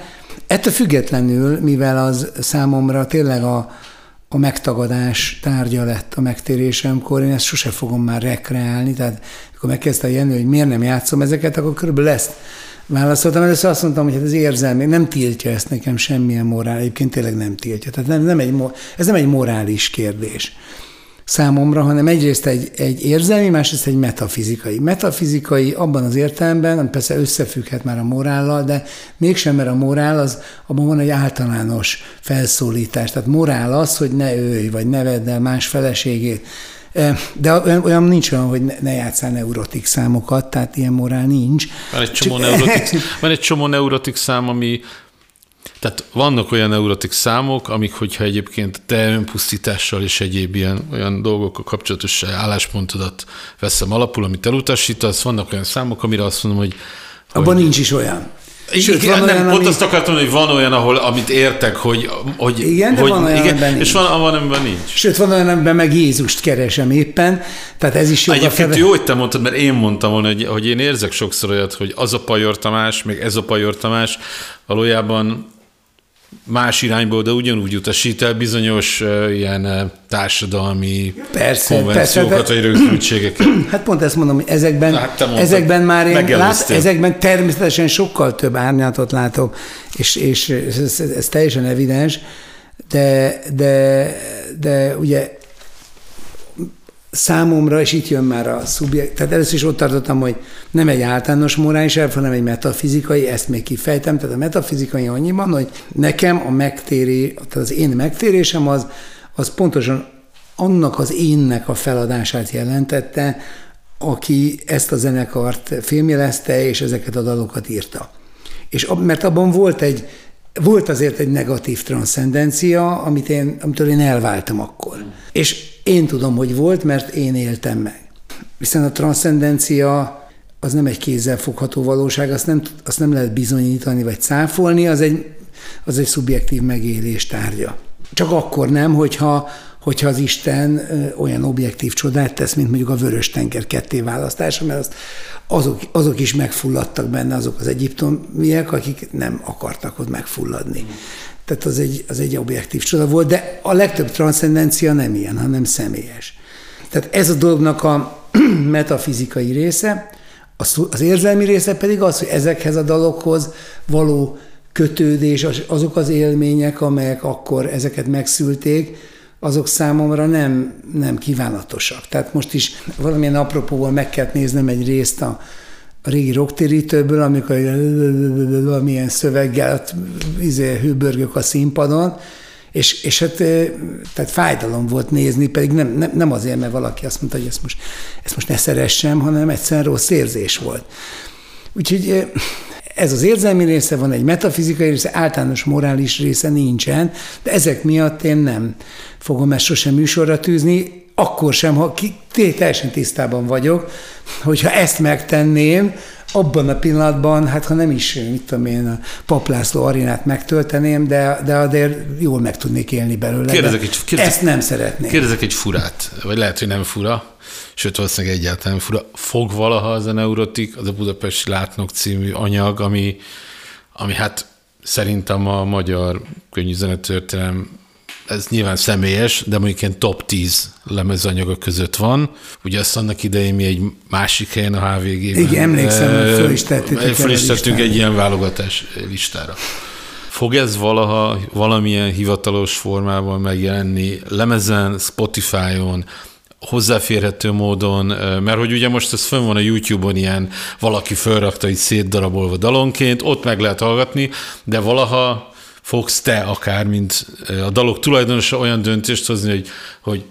Ettől függetlenül, mivel az számomra tényleg a, a megtagadás tárgya lett a megtérésemkor, én ezt sose fogom már rekreálni, tehát amikor megkezdte a Jenő, hogy miért nem játszom ezeket, akkor körülbelül ezt válaszoltam. Először azt mondtam, hogy hát az érzelmi, nem tiltja ezt nekem semmilyen morál, egyébként tényleg nem tiltja. Tehát nem, nem egy, ez nem egy morális kérdés számomra, hanem egyrészt egy, egy érzelmi, másrészt egy metafizikai. Metafizikai abban az értelemben, ami persze összefügghet már a morállal, de mégsem, mert a morál az, abban van egy általános felszólítás. Tehát morál az, hogy ne ölj, vagy ne vedd el más feleségét. De olyan, olyan nincs olyan, hogy ne, ne játszál neurotik számokat, tehát ilyen morál nincs. Van egy csomó, neurotik, van egy csomó neurotik szám, ami tehát vannak olyan neurotik számok, amik, hogyha egyébként te önpusztítással és egyéb ilyen olyan dolgokkal kapcsolatos álláspontodat veszem alapul, amit elutasítasz, vannak olyan számok, amire azt mondom, hogy... Abban hogy, nincs is olyan. Sőt, igen, van nem, olyan, pont ami... azt akartam, hogy van olyan, ahol, amit értek, hogy, hogy igen, de hogy, van olyan, igen, és van, van, amiben nincs. Sőt, van olyan, amiben meg Jézust keresem éppen, tehát ez is jó. Egyébként fele... jó, hogy te mondtad, mert én mondtam volna, hogy, hogy én érzek sokszor olyat, hogy az a Pajor Tamás, meg ez a Pajor Tamás valójában más irányból, de ugyanúgy utasít el bizonyos uh, ilyen társadalmi persze, konvenciókat, persze, vagy rögzültségeket. Hát pont ezt mondom, hogy ezekben, hát mondtad, ezekben már én lát, ezekben természetesen sokkal több árnyalatot látok, és, és ez, ez, ez teljesen evidens, de, de, de ugye számomra, és itt jön már a szubjekt, tehát először is ott tartottam, hogy nem egy általános morális elv, hanem egy metafizikai, ezt még kifejtem, tehát a metafizikai annyiban, hogy nekem a megtéré, tehát az én megtérésem az, az pontosan annak az énnek a feladását jelentette, aki ezt a zenekart filmjelezte, és ezeket a dalokat írta. És mert abban volt egy, volt azért egy negatív transzcendencia, amit én, amitől én elváltam akkor. És én tudom, hogy volt, mert én éltem meg. Hiszen a transzcendencia az nem egy kézzel fogható valóság, azt nem, azt nem lehet bizonyítani vagy cáfolni, az egy, az egy szubjektív megélés tárgya. Csak akkor nem, hogyha, hogyha az Isten olyan objektív csodát tesz, mint mondjuk a vörös tenger ketté választása, mert azt, azok, azok is megfulladtak benne, azok az egyiptomiek, akik nem akartak ott megfulladni. Tehát az egy, az egy objektív csoda volt, de a legtöbb transzcendencia nem ilyen, hanem személyes. Tehát ez a dolognak a metafizikai része, az érzelmi része pedig az, hogy ezekhez a dalokhoz való kötődés, azok az élmények, amelyek akkor ezeket megszülték, azok számomra nem, nem kívánatosak. Tehát most is valamilyen apropóval meg kell néznem egy részt a, a régi rocktérítőből, amikor valamilyen szöveggel izé, hőbörgök a színpadon, és, és hát tehát fájdalom volt nézni, pedig nem, nem, nem azért, mert valaki azt mondta, hogy ezt most, ezt most ne szeressem, hanem egyszerűen rossz érzés volt. Úgyhogy ez az érzelmi része van, egy metafizikai része, általános morális része nincsen, de ezek miatt én nem fogom ezt sosem műsorra tűzni, akkor sem, ha ki, teljesen tisztában vagyok, hogyha ezt megtenném, abban a pillanatban, hát ha nem is, mit tudom én, a Paplászló arénát megtölteném, de, de azért jól meg tudnék élni belőle. Kérdezek egy, kérdezek, ezt nem szeretném. Kérdezek egy furát, vagy lehet, hogy nem fura, sőt valószínűleg egyáltalán fura. Fog valaha az a Neurotik, az a Budapesti Látnok című anyag, ami, ami hát szerintem a magyar könyvzenetörténelem ez nyilván személyes, de mondjuk ilyen top 10 lemezanyaga között van. Ugye azt annak idején mi egy másik helyen a HVG-ben. Igen, emlékszem, hogy föl is tettük. Föl is tettünk egy ilyen válogatás listára. Fog ez valaha valamilyen hivatalos formában megjelenni lemezen, Spotify-on, hozzáférhető módon, mert hogy ugye most ez fönn van a YouTube-on ilyen, valaki felrakta így szétdarabolva dalonként, ott meg lehet hallgatni, de valaha fogsz te akár, mint a dalok tulajdonosa olyan döntést hozni, hogy, hogy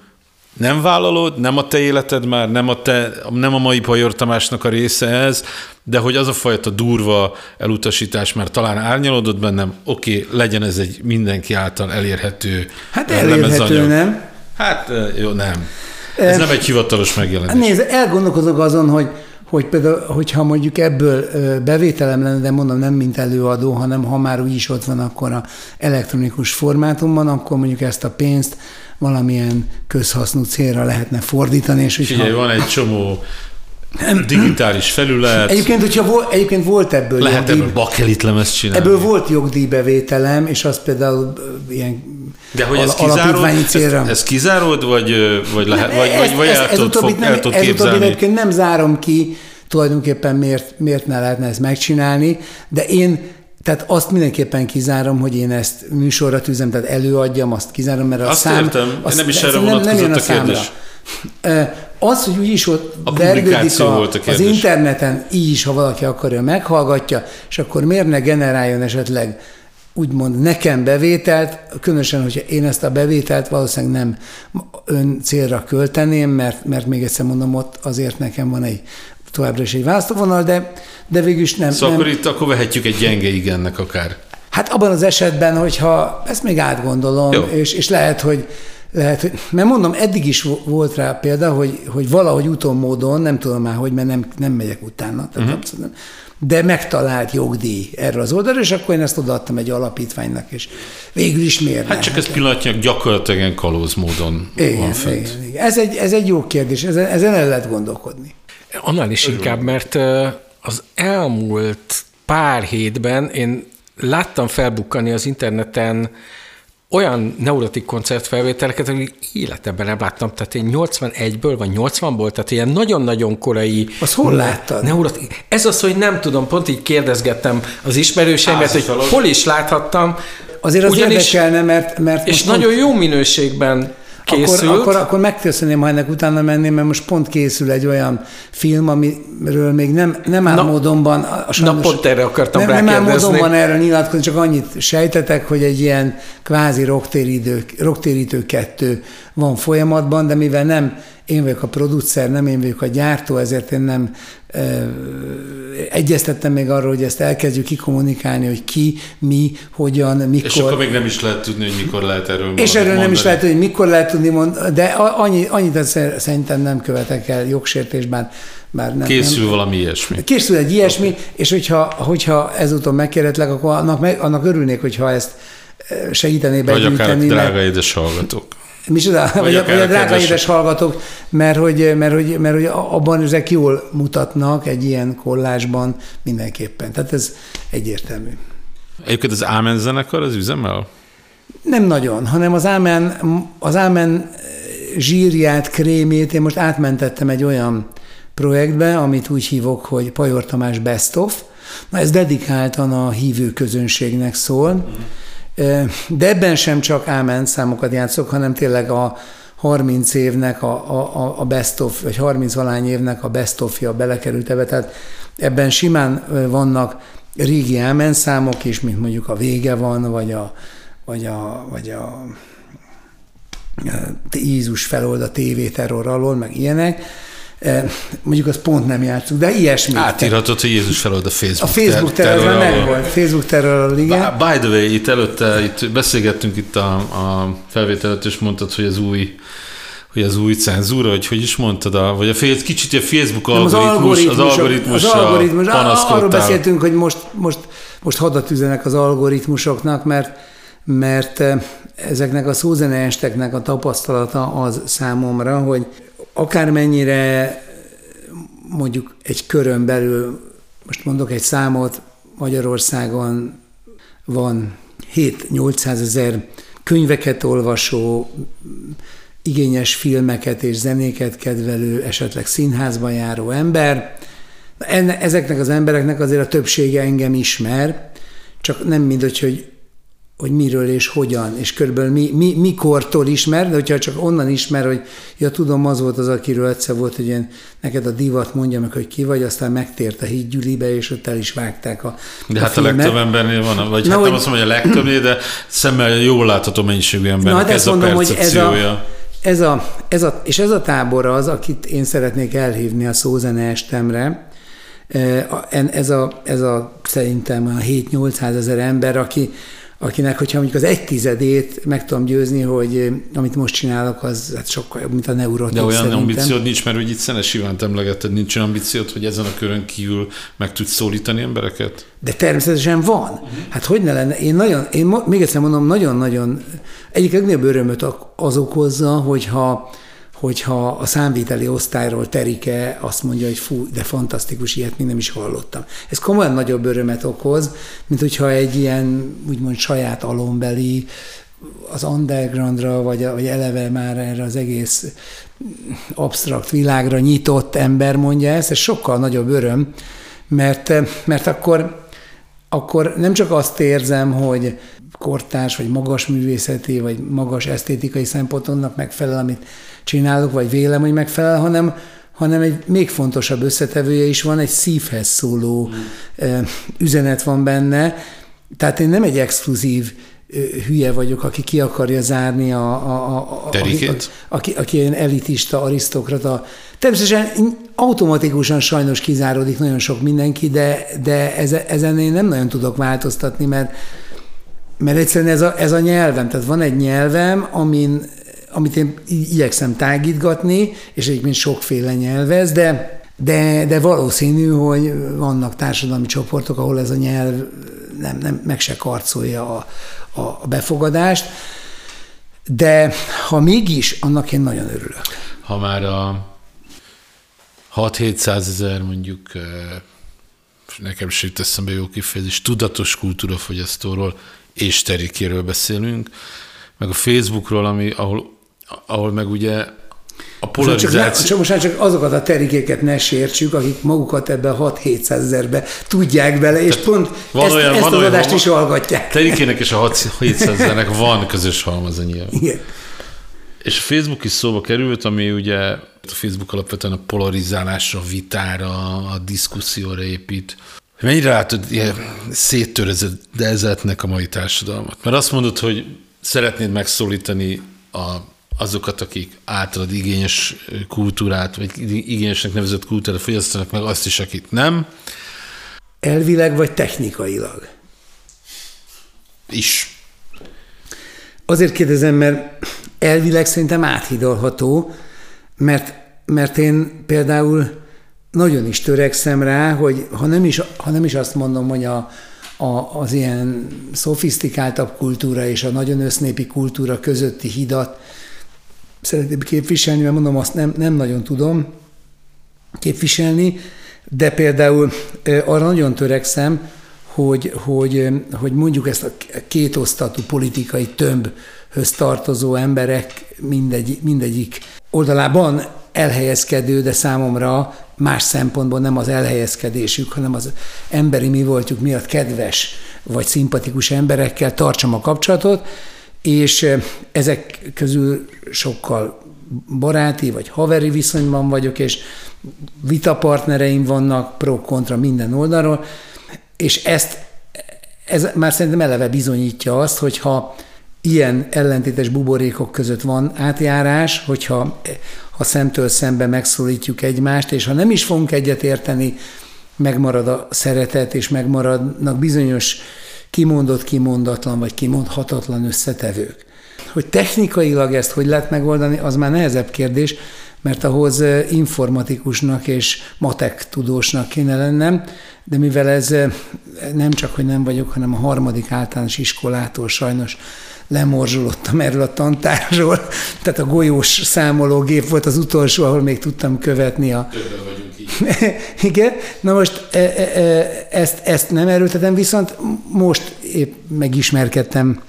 nem vállalod, nem a te életed már, nem a, te, nem a mai Pajor Tamásnak a része ez, de hogy az a fajta durva elutasítás már talán árnyalódott bennem, oké, okay, legyen ez egy mindenki által elérhető Hát elérhető, nem? Hát jó, nem. Ez nem egy hivatalos megjelenés. Nézd, elgondolkozok azon, hogy hogy például, hogyha mondjuk ebből bevételem lenne, de mondom nem mint előadó, hanem ha már úgy is ott van akkor a elektronikus formátumban, akkor mondjuk ezt a pénzt valamilyen közhasznú célra lehetne fordítani. És hogyha... Figyelj, van egy csomó digitális felület. Egyébként, hogyha vol, egyébként volt ebből Lehet jogdíj, ebből bakelit lemez csinálni. Ebből volt jogdíjbevételem, és az például ilyen de hogy ez kizárod, célra. Ez, ez kizárod, vagy, vagy, lehet, vagy, vagy, vagy el tudod, fog, nem, el tudod ez képzelni? egyébként nem zárom ki, tulajdonképpen miért, miért ne lehetne ezt megcsinálni, de én tehát azt mindenképpen kizárom, hogy én ezt műsorra tűzem, tehát előadjam, azt kizárom, mert a azt szám... értem, azt, nem is erre nem, nem a, a kérdés. Az, hogy úgyis ott a vergődik a, a az interneten, így is, ha valaki akarja, meghallgatja, és akkor miért ne generáljon esetleg úgymond nekem bevételt, különösen, hogyha én ezt a bevételt valószínűleg nem ön célra költeném, mert, mert még egyszer mondom, ott azért nekem van egy továbbra is egy választóvonal, de, de végül is nem. Szóval nem. akkor itt akkor vehetjük egy gyenge igennek akár. Hát abban az esetben, hogyha ezt még átgondolom, és, és lehet, hogy lehet, hogy, mert mondom, eddig is volt rá példa, hogy, hogy valahogy úton módon, nem tudom már hogy, mert nem, nem megyek utána, tehát uh-huh. abszolút nem, de megtalált jogdíj erre az oldalra, és akkor én ezt odaadtam egy alapítványnak, és végül is miért Hát csak ez pillanatnyilag gyakorlatilag kalóz módon igen, van fent. Igen, igen. Ez, egy, ez egy jó kérdés, ezen, ezen el lehet gondolkodni. Annál is inkább, mert az elmúlt pár hétben én láttam felbukkani az interneten olyan neurotik koncertfelvételeket, hogy életemben nem láttam, tehát én 81-ből vagy 80-ból, tehát ilyen nagyon-nagyon korai... Az hol láttad? Neurotik. Ez az, hogy nem tudom, pont így kérdezgettem az ismerőseimet, hogy hol is láthattam. Azért az Ugyanis, érdekelne, mert... mert és nagyon jó minőségben készült. Akkor, akkor, akkor megköszönném, ha ennek utána menném, mert most pont készül egy olyan film, amiről még nem, nem áll na, módonban. A sajnos, na pont erre akartam nem, nem áll módonban erről nyilatkozni, csak annyit sejtetek, hogy egy ilyen kvázi roktérítő kettő van folyamatban, de mivel nem én vagyok a producer, nem én vagyok a gyártó, ezért én nem egyeztettem még arról, hogy ezt elkezdjük kikommunikálni, hogy ki, mi, hogyan, mikor. És akkor még nem is lehet tudni, hogy mikor lehet erről És erről mondani. nem is lehet tudni, hogy mikor lehet tudni mondani, de annyi, annyit szerintem nem követek el jogsértésben. Bár nem, Készül nem, valami ilyesmi. Készül egy ilyesmi, és hogyha, hogyha ezúton megkérdetleg, akkor annak, meg, annak örülnék, hogyha ezt segítené begyűjteni. Vagy akár drága édes hallgatók. Micsoda? Vagy, vagy, a, vagy a drága édes hallgatók, mert hogy, mert, hogy, mert hogy abban ezek jól mutatnak egy ilyen kollásban mindenképpen. Tehát ez egyértelmű. Egyébként az Ámen zenekar az üzemel? Nem nagyon, hanem az Ámen, az Ámen zsírját, krémét én most átmentettem egy olyan projektbe, amit úgy hívok, hogy Pajor Tamás Best of. Na ez dedikáltan a hívő közönségnek szól. Mm de ebben sem csak ámen számokat játszok, hanem tényleg a 30 évnek a, a, a best of, vagy 30 valány évnek a best of-ja belekerült ebbe. Tehát ebben simán vannak régi ámen számok is, mint mondjuk a vége van, vagy a, vagy a, vagy a Jézus felold a tévéterror alól, meg ilyenek, mondjuk az pont nem játszunk, de ilyesmi. Átírhatod, hogy Jézus felold a Facebook A Facebook terror meg volt, Facebook terror, igen. By the way, itt előtte itt beszélgettünk itt a, a felvétel előtt, és mondtad, hogy az új hogy az új cenzúra, hogy hogy is mondtad, a, vagy a fél, kicsit a Facebook algoritmus, az algoritmus, az algoritmus, az algoritmus arról beszéltünk, hogy most, most, most hadat üzenek az algoritmusoknak, mert mert ezeknek a szózeneesteknek a tapasztalata az számomra, hogy akármennyire mondjuk egy körön belül, most mondok egy számot, Magyarországon van 7-800 ezer könyveket olvasó, igényes filmeket és zenéket kedvelő, esetleg színházba járó ember. Ezeknek az embereknek azért a többsége engem ismer, csak nem mindegy, hogy hogy miről és hogyan, és körülbelül mi, mi, mikortól ismer, de hogyha csak onnan ismer, hogy ja, tudom, az volt az, akiről egyszer volt, hogy én neked a divat mondja meg, hogy ki vagy, aztán megtért a hídgyülibe, és ott el is vágták a De a hát filmet. a legtöbb embernél van, vagy Na, hát hogy, nem azt mondom, hogy a legtöbbnél, de szemmel jól látható mennyiségű embernek Na, hát ez mondom, a percepciója. Hogy ez a, ez a, ez a, és ez a tábor az, akit én szeretnék elhívni a szózene estemre, ez a, ez a szerintem a 7-800 ezer ember, aki, akinek, hogyha mondjuk az egy tizedét meg tudom győzni, hogy eh, amit most csinálok, az hát sokkal jobb, mint a neurotik De olyan szerintem. ambíciód nincs, mert hogy itt Szenes Ivánt emlegetted, nincs olyan ambíciód, hogy ezen a körön kívül meg tudsz szólítani embereket? De természetesen van. Hát hogy ne lenne? Én nagyon, én még egyszer mondom, nagyon-nagyon egyik legnagyobb örömöt az okozza, hogyha hogyha a számviteli osztályról Terike azt mondja, hogy fú, de fantasztikus, ilyet még nem is hallottam. Ez komolyan nagyobb örömet okoz, mint hogyha egy ilyen úgymond saját alombeli az undergroundra, vagy, vagy eleve már erre az egész absztrakt világra nyitott ember mondja ezt, ez sokkal nagyobb öröm, mert, mert akkor, akkor nem csak azt érzem, hogy kortárs, vagy magas művészeti, vagy magas esztétikai szempontoknak megfelel, amit csinálok, vagy vélem, hogy megfelel, hanem, hanem egy még fontosabb összetevője is van, egy szívhez szóló mm. üzenet van benne. Tehát én nem egy exkluzív hülye vagyok, aki ki akarja zárni a, a, a, a, a aki, aki ilyen elitista, arisztokrata. Természetesen automatikusan sajnos kizáródik nagyon sok mindenki, de, de ezen én nem nagyon tudok változtatni, mert mert egyszerűen ez a, ez a nyelvem, tehát van egy nyelvem, amin amit én igyekszem tágítgatni, és egyébként sokféle nyelvez, de de, de valószínű, hogy vannak társadalmi csoportok, ahol ez a nyelv nem, nem meg se karcolja a, a befogadást, de ha mégis, annak én nagyon örülök. Ha már a 6-700 ezer mondjuk nekem is itt eszembe jó kifejezés, tudatos kultúrafogyasztóról és terikéről beszélünk, meg a Facebookról, ami, ahol, ahol meg ugye a polarizáció... Csak, csak most csak azokat a terikéket ne sértsük, akik magukat ebbe a 6-700 ezerbe tudják bele, és Tehát pont van ezt, olyan, ezt van az olyan, adást is hallgatják. Terikének és a 700 ezernek van közös halmaz nyilván. Igen. És a Facebook is szóba került, ami ugye a Facebook alapvetően a polarizálásra, vitára, a diszkuszióra épít. Mennyire látod ilyen széttörezettnek a mai társadalmat? Mert azt mondod, hogy szeretnéd megszólítani a, azokat, akik általad igényes kultúrát, vagy igényesnek nevezett kultúrát fogyasztanak meg, azt is, akik nem. Elvileg vagy technikailag? Is. Azért kérdezem, mert elvileg szerintem áthidalható, mert, mert én például nagyon is törekszem rá, hogy ha nem is, ha nem is azt mondom, hogy a, a, az ilyen szofisztikáltabb kultúra és a nagyon össznépi kultúra közötti hidat szeretném képviselni, mert mondom, azt nem, nem nagyon tudom képviselni, de például arra nagyon törekszem, hogy, hogy, hogy mondjuk ezt a kétosztatú politikai tömbhöz tartozó emberek mindegy, mindegyik oldalában elhelyezkedő, de számomra más szempontból nem az elhelyezkedésük, hanem az emberi mi voltjuk miatt kedves vagy szimpatikus emberekkel tartsam a kapcsolatot, és ezek közül sokkal baráti vagy haveri viszonyban vagyok, és vitapartnereim vannak pro-kontra minden oldalról, és ezt ez már szerintem eleve bizonyítja azt, hogyha ilyen ellentétes buborékok között van átjárás, hogyha ha szemtől szembe megszólítjuk egymást, és ha nem is fogunk egyet érteni, megmarad a szeretet, és megmaradnak bizonyos kimondott, kimondatlan vagy kimondhatatlan összetevők. Hogy technikailag ezt hogy lehet megoldani, az már nehezebb kérdés, mert ahhoz informatikusnak és matek tudósnak kéne lennem, de mivel ez nem csak, hogy nem vagyok, hanem a harmadik általános iskolától sajnos lemorzsolottam erről a tantárról, tehát a golyós számológép volt az utolsó, ahol még tudtam követni a... Igen, na most e, e, e, ezt, ezt nem erőltetem, viszont most épp megismerkedtem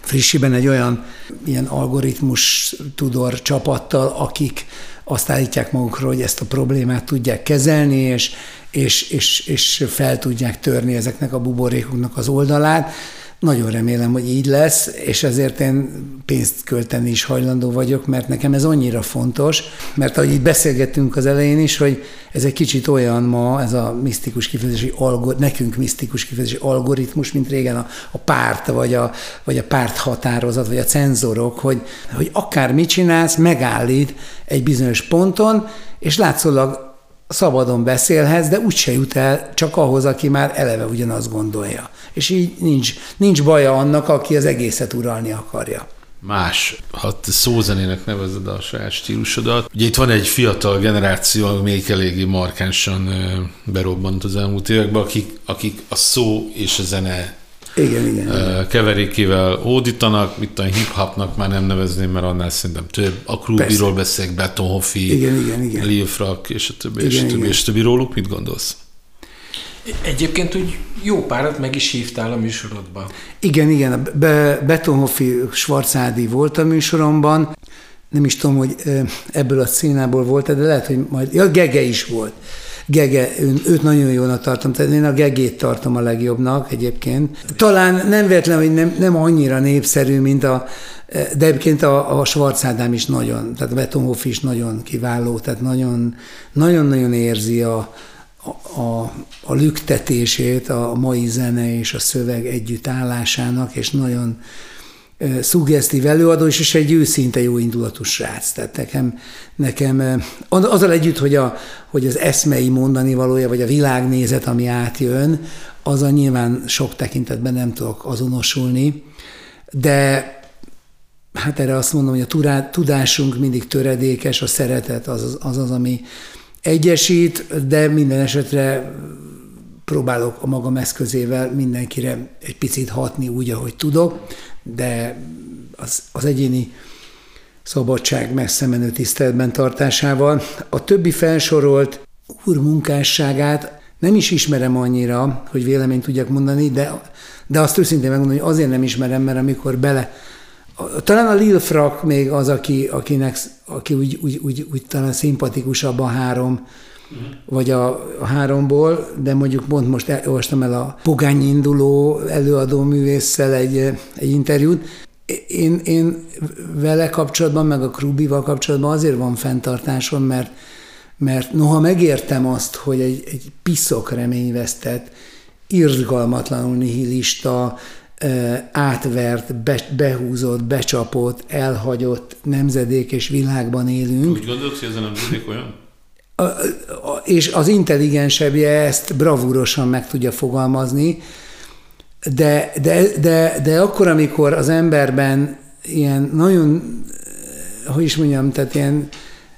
frissiben egy olyan ilyen algoritmus tudor csapattal, akik azt állítják magukról, hogy ezt a problémát tudják kezelni, és, és, és, és fel tudják törni ezeknek a buborékoknak az oldalát. Nagyon remélem, hogy így lesz, és ezért én pénzt költeni is hajlandó vagyok, mert nekem ez annyira fontos, mert ahogy itt beszélgettünk az elején is, hogy ez egy kicsit olyan ma, ez a misztikus kifejezési, algor, nekünk misztikus kifejezési algoritmus, mint régen a, a párt, vagy a, vagy a párt határozat, vagy a cenzorok, hogy, hogy akár mit csinálsz, megállít egy bizonyos ponton, és látszólag szabadon beszélhetsz, de úgyse jut el csak ahhoz, aki már eleve ugyanazt gondolja. És így nincs, nincs baja annak, aki az egészet uralni akarja más, ha te szózenének nevezed a saját stílusodat. Ugye itt van egy fiatal generáció, még eléggé markánsan berobbant az elmúlt években, akik, akik a szó és a zene igen, igen. keverékével hódítanak, mit a hip-hopnak már nem nevezném, mert annál szerintem több. A Krubiról beszélek, Betonhoffi, igen, igen, igen. Lil Frak, és a többi, igen, és a többi, igen. és a többi róluk. Mit gondolsz? Egyébként úgy jó párat meg is hívtál a műsorodba. Igen, igen. Be, Betonhoffi Schwarzádi volt a műsoromban. Nem is tudom, hogy ebből a színából volt de lehet, hogy majd... Ja, Gege is volt. Gege, őt nagyon jónak tartom, tehát én a Gegét tartom a legjobbnak egyébként. Talán nem véletlen, hogy nem, nem annyira népszerű, mint a, de egyébként a, a Schwarzádám is nagyon, tehát a Betonhoff is nagyon kiváló, tehát nagyon, nagyon-nagyon érzi a, a, a lüktetését a mai zene és a szöveg együttállásának, és nagyon szuggesztív előadó, és egy őszinte jó indulatú srác. Tehát nekem, nekem azzal együtt, hogy, a, hogy az eszmei mondani valója, vagy a világnézet, ami átjön, az a nyilván sok tekintetben nem tudok azonosulni, de hát erre azt mondom, hogy a tudásunk mindig töredékes, a szeretet az az, az, az ami egyesít, de minden esetre próbálok a magam eszközével mindenkire egy picit hatni úgy, ahogy tudok, de az, az egyéni szabadság messze menő tiszteletben tartásával. A többi felsorolt úr munkásságát nem is ismerem annyira, hogy véleményt tudjak mondani, de, de azt őszintén megmondani, hogy azért nem ismerem, mert amikor bele talán a Lil Frak még az, aki, akinek, aki úgy, úgy, úgy, úgy talán szimpatikusabb a három, uh-huh. vagy a, a háromból, de mondjuk pont most olvastam el a Pogány induló előadó művésszel egy, egy interjút. Én, én vele kapcsolatban, meg a Krubival kapcsolatban azért van fenntartásom, mert, mert noha megértem azt, hogy egy, egy piszok reményvesztett, irgalmatlanul nihilista, átvert, be, behúzott, becsapott, elhagyott nemzedék és világban élünk. Úgy gondolsz, hogy ez a nemzedék olyan? És az intelligensebbje ezt bravúrosan meg tudja fogalmazni, de, de, de, de akkor, amikor az emberben ilyen nagyon, hogy is mondjam, tehát ilyen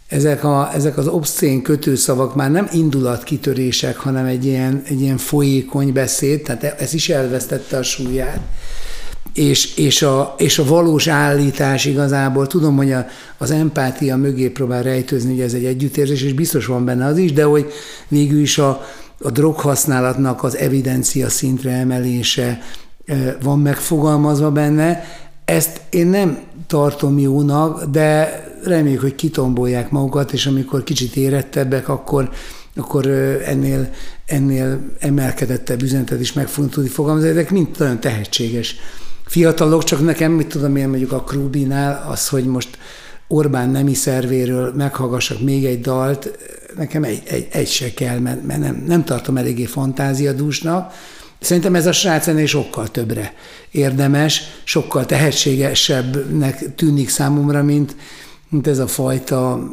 ezek, a, ezek az obszcén kötőszavak már nem indulatkitörések, hanem egy ilyen, egy ilyen folyékony beszéd, tehát ez is elvesztette a súlyát. És, és, a, és a valós állítás igazából, tudom, hogy a, az empátia mögé próbál rejtőzni, hogy ez egy együttérzés, és biztos van benne az is, de hogy végül is a, a droghasználatnak az evidencia szintre emelése van megfogalmazva benne, ezt én nem tartom jónak, de reméljük, hogy kitombolják magukat, és amikor kicsit érettebbek, akkor, akkor ennél, ennél emelkedettebb üzenetet is meg fogunk tudni fogalmazni. Ezek mind nagyon tehetséges fiatalok, csak nekem, mit tudom én mondjuk a Krubinál, az, hogy most Orbán nemi szervéről meghallgassak még egy dalt, nekem egy, egy, egy se kell, mert, mert nem, nem tartom eléggé fantáziadúsnak, Szerintem ez a srác ennél sokkal többre érdemes, sokkal tehetségesebbnek tűnik számomra, mint, mint ez a fajta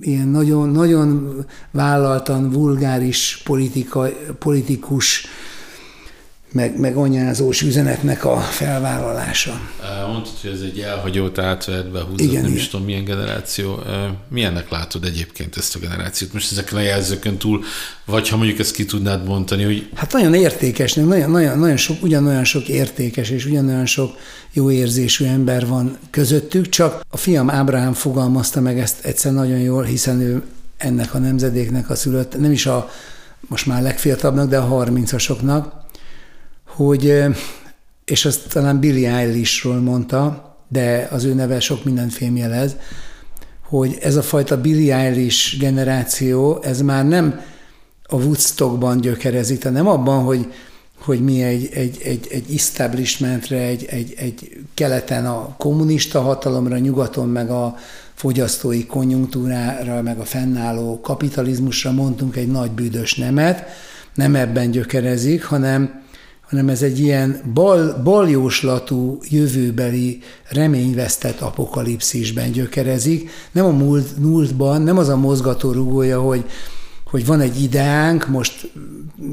ilyen nagyon, nagyon vállaltan, vulgáris politika, politikus meg, meg anyázós üzenetnek a felvállalása. Mondtad, hogy ez egy elhagyót átvert, behúzott, igen, nem igen. is tudom milyen generáció. Milyennek látod egyébként ezt a generációt? Most ezeken a jelzőkön túl, vagy ha mondjuk ezt ki tudnád mondani, hogy... Hát nagyon értékes, nagyon, nagyon, nagyon sok, ugyanolyan sok értékes és ugyanolyan sok jó érzésű ember van közöttük, csak a fiam Ábrahám fogalmazta meg ezt egyszer nagyon jól, hiszen ő ennek a nemzedéknek a szülött, nem is a most már legfiatalabbnak, de a harmincasoknak, hogy, és azt talán Billy Eilishról mondta, de az ő neve sok mindent fémjelez, hogy ez a fajta Billy Eilish generáció, ez már nem a Woodstockban gyökerezik, hanem abban, hogy, hogy mi egy, egy, egy, egy establishmentre, egy, egy, egy keleten a kommunista hatalomra, nyugaton meg a fogyasztói konjunktúrára, meg a fennálló kapitalizmusra mondtunk egy nagy bűdös nemet, nem ebben gyökerezik, hanem, hanem ez egy ilyen bal, baljóslatú, jövőbeli, reményvesztett apokalipszisben gyökerezik. Nem a múlt, múltban, nem az a mozgató rugója, hogy, hogy van egy ideánk, most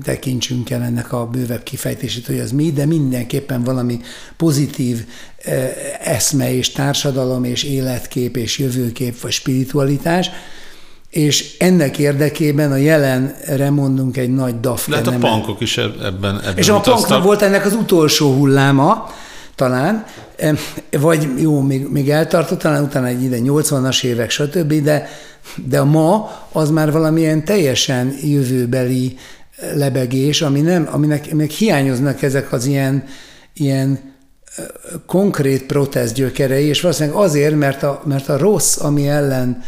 tekintsünk el ennek a bővebb kifejtését, hogy az mi, de mindenképpen valami pozitív eh, eszme és társadalom és életkép és jövőkép vagy spiritualitás, és ennek érdekében a jelenre mondunk egy nagy dafke. Lehet a pankok is ebben, ebben És a punknak volt ennek az utolsó hulláma, talán, vagy jó, még, még eltartott, talán utána egy ide 80-as évek, stb., de, de a ma az már valamilyen teljesen jövőbeli lebegés, ami nem, aminek, aminek hiányoznak ezek az ilyen, ilyen konkrét protest gyökerei, és valószínűleg azért, mert a, mert a rossz, ami ellen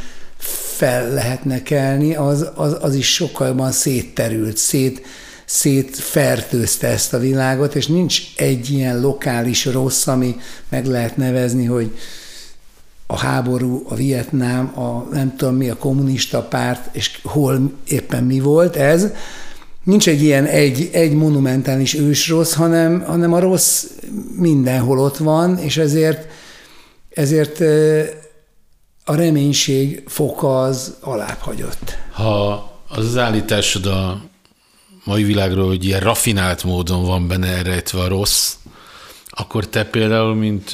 fel lehetne kelni, az, az, az is sokkal jobban szétterült, szét, szétfertőzte ezt a világot, és nincs egy ilyen lokális rossz, ami meg lehet nevezni, hogy a háború, a Vietnám, a nem tudom mi, a kommunista párt, és hol éppen mi volt ez. Nincs egy ilyen egy, egy monumentális ősrossz, hanem, hanem a rossz mindenhol ott van, és ezért, ezért a reménység foka az alább hagyott. Ha az az állításod a mai világról, hogy ilyen rafinált módon van benne elrejtve a rossz, akkor te például, mint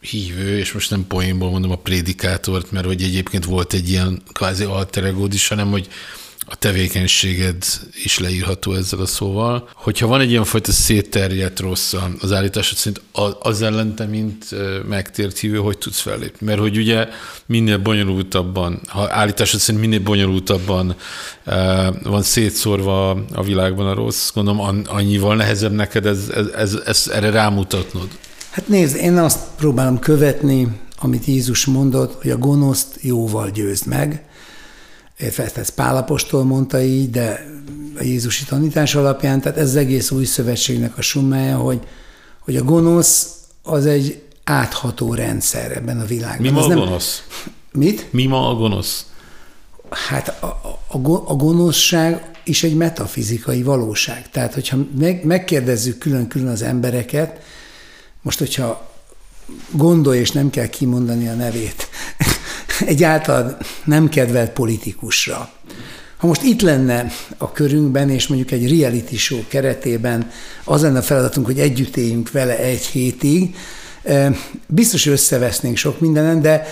hívő, és most nem poénból mondom a prédikátort, mert hogy egyébként volt egy ilyen kvázi alter is, hanem hogy a tevékenységed is leírható ezzel a szóval. Hogyha van egy ilyen fajta szétterjedt rossz az állításod szerint, az ellen mint megtért hívő, hogy tudsz fellépni? Mert hogy ugye minél bonyolultabban, ha állításod szerint minél bonyolultabban van szétszórva a világban a rossz, gondolom annyival nehezebb neked ez, ez, ez, ez erre rámutatnod. Hát nézd, én azt próbálom követni, amit Jézus mondott, hogy a gonoszt jóval győzd meg, ezt, ezt Pálapostól mondta így, de a Jézusi tanítás alapján, tehát ez az egész új szövetségnek a summája, hogy, hogy a gonosz az egy átható rendszer ebben a világban. Mi ma a nem... gonosz? Mit? Mi ma a gonosz? Hát a, a, a gonoszság is egy metafizikai valóság. Tehát, hogyha meg, megkérdezzük külön-külön az embereket, most, hogyha gondolj, és nem kell kimondani a nevét, egy által nem kedvelt politikusra. Ha most itt lenne a körünkben, és mondjuk egy reality show keretében az lenne a feladatunk, hogy együtt éljünk vele egy hétig, biztos összevesznénk sok mindenen, de,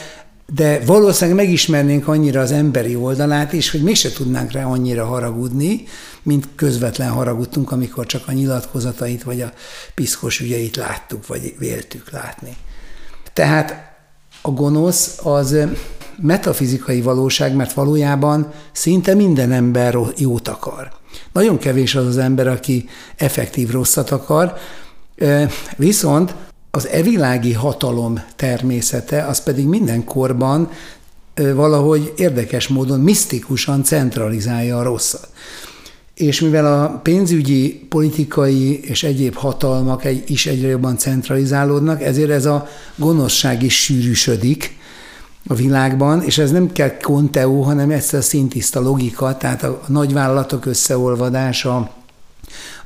de valószínűleg megismernénk annyira az emberi oldalát is, hogy mégse tudnánk rá annyira haragudni, mint közvetlen haragudtunk, amikor csak a nyilatkozatait vagy a piszkos ügyeit láttuk, vagy véltük látni. Tehát a gonosz az metafizikai valóság, mert valójában szinte minden ember jót akar. Nagyon kevés az az ember, aki effektív rosszat akar, viszont az evilági hatalom természete, az pedig mindenkorban valahogy érdekes módon misztikusan centralizálja a rosszat. És mivel a pénzügyi, politikai és egyéb hatalmak is egyre jobban centralizálódnak, ezért ez a gonoszság is sűrűsödik a világban, és ez nem kell konteó, hanem ez a szintiszta logika, tehát a nagyvállalatok összeolvadása,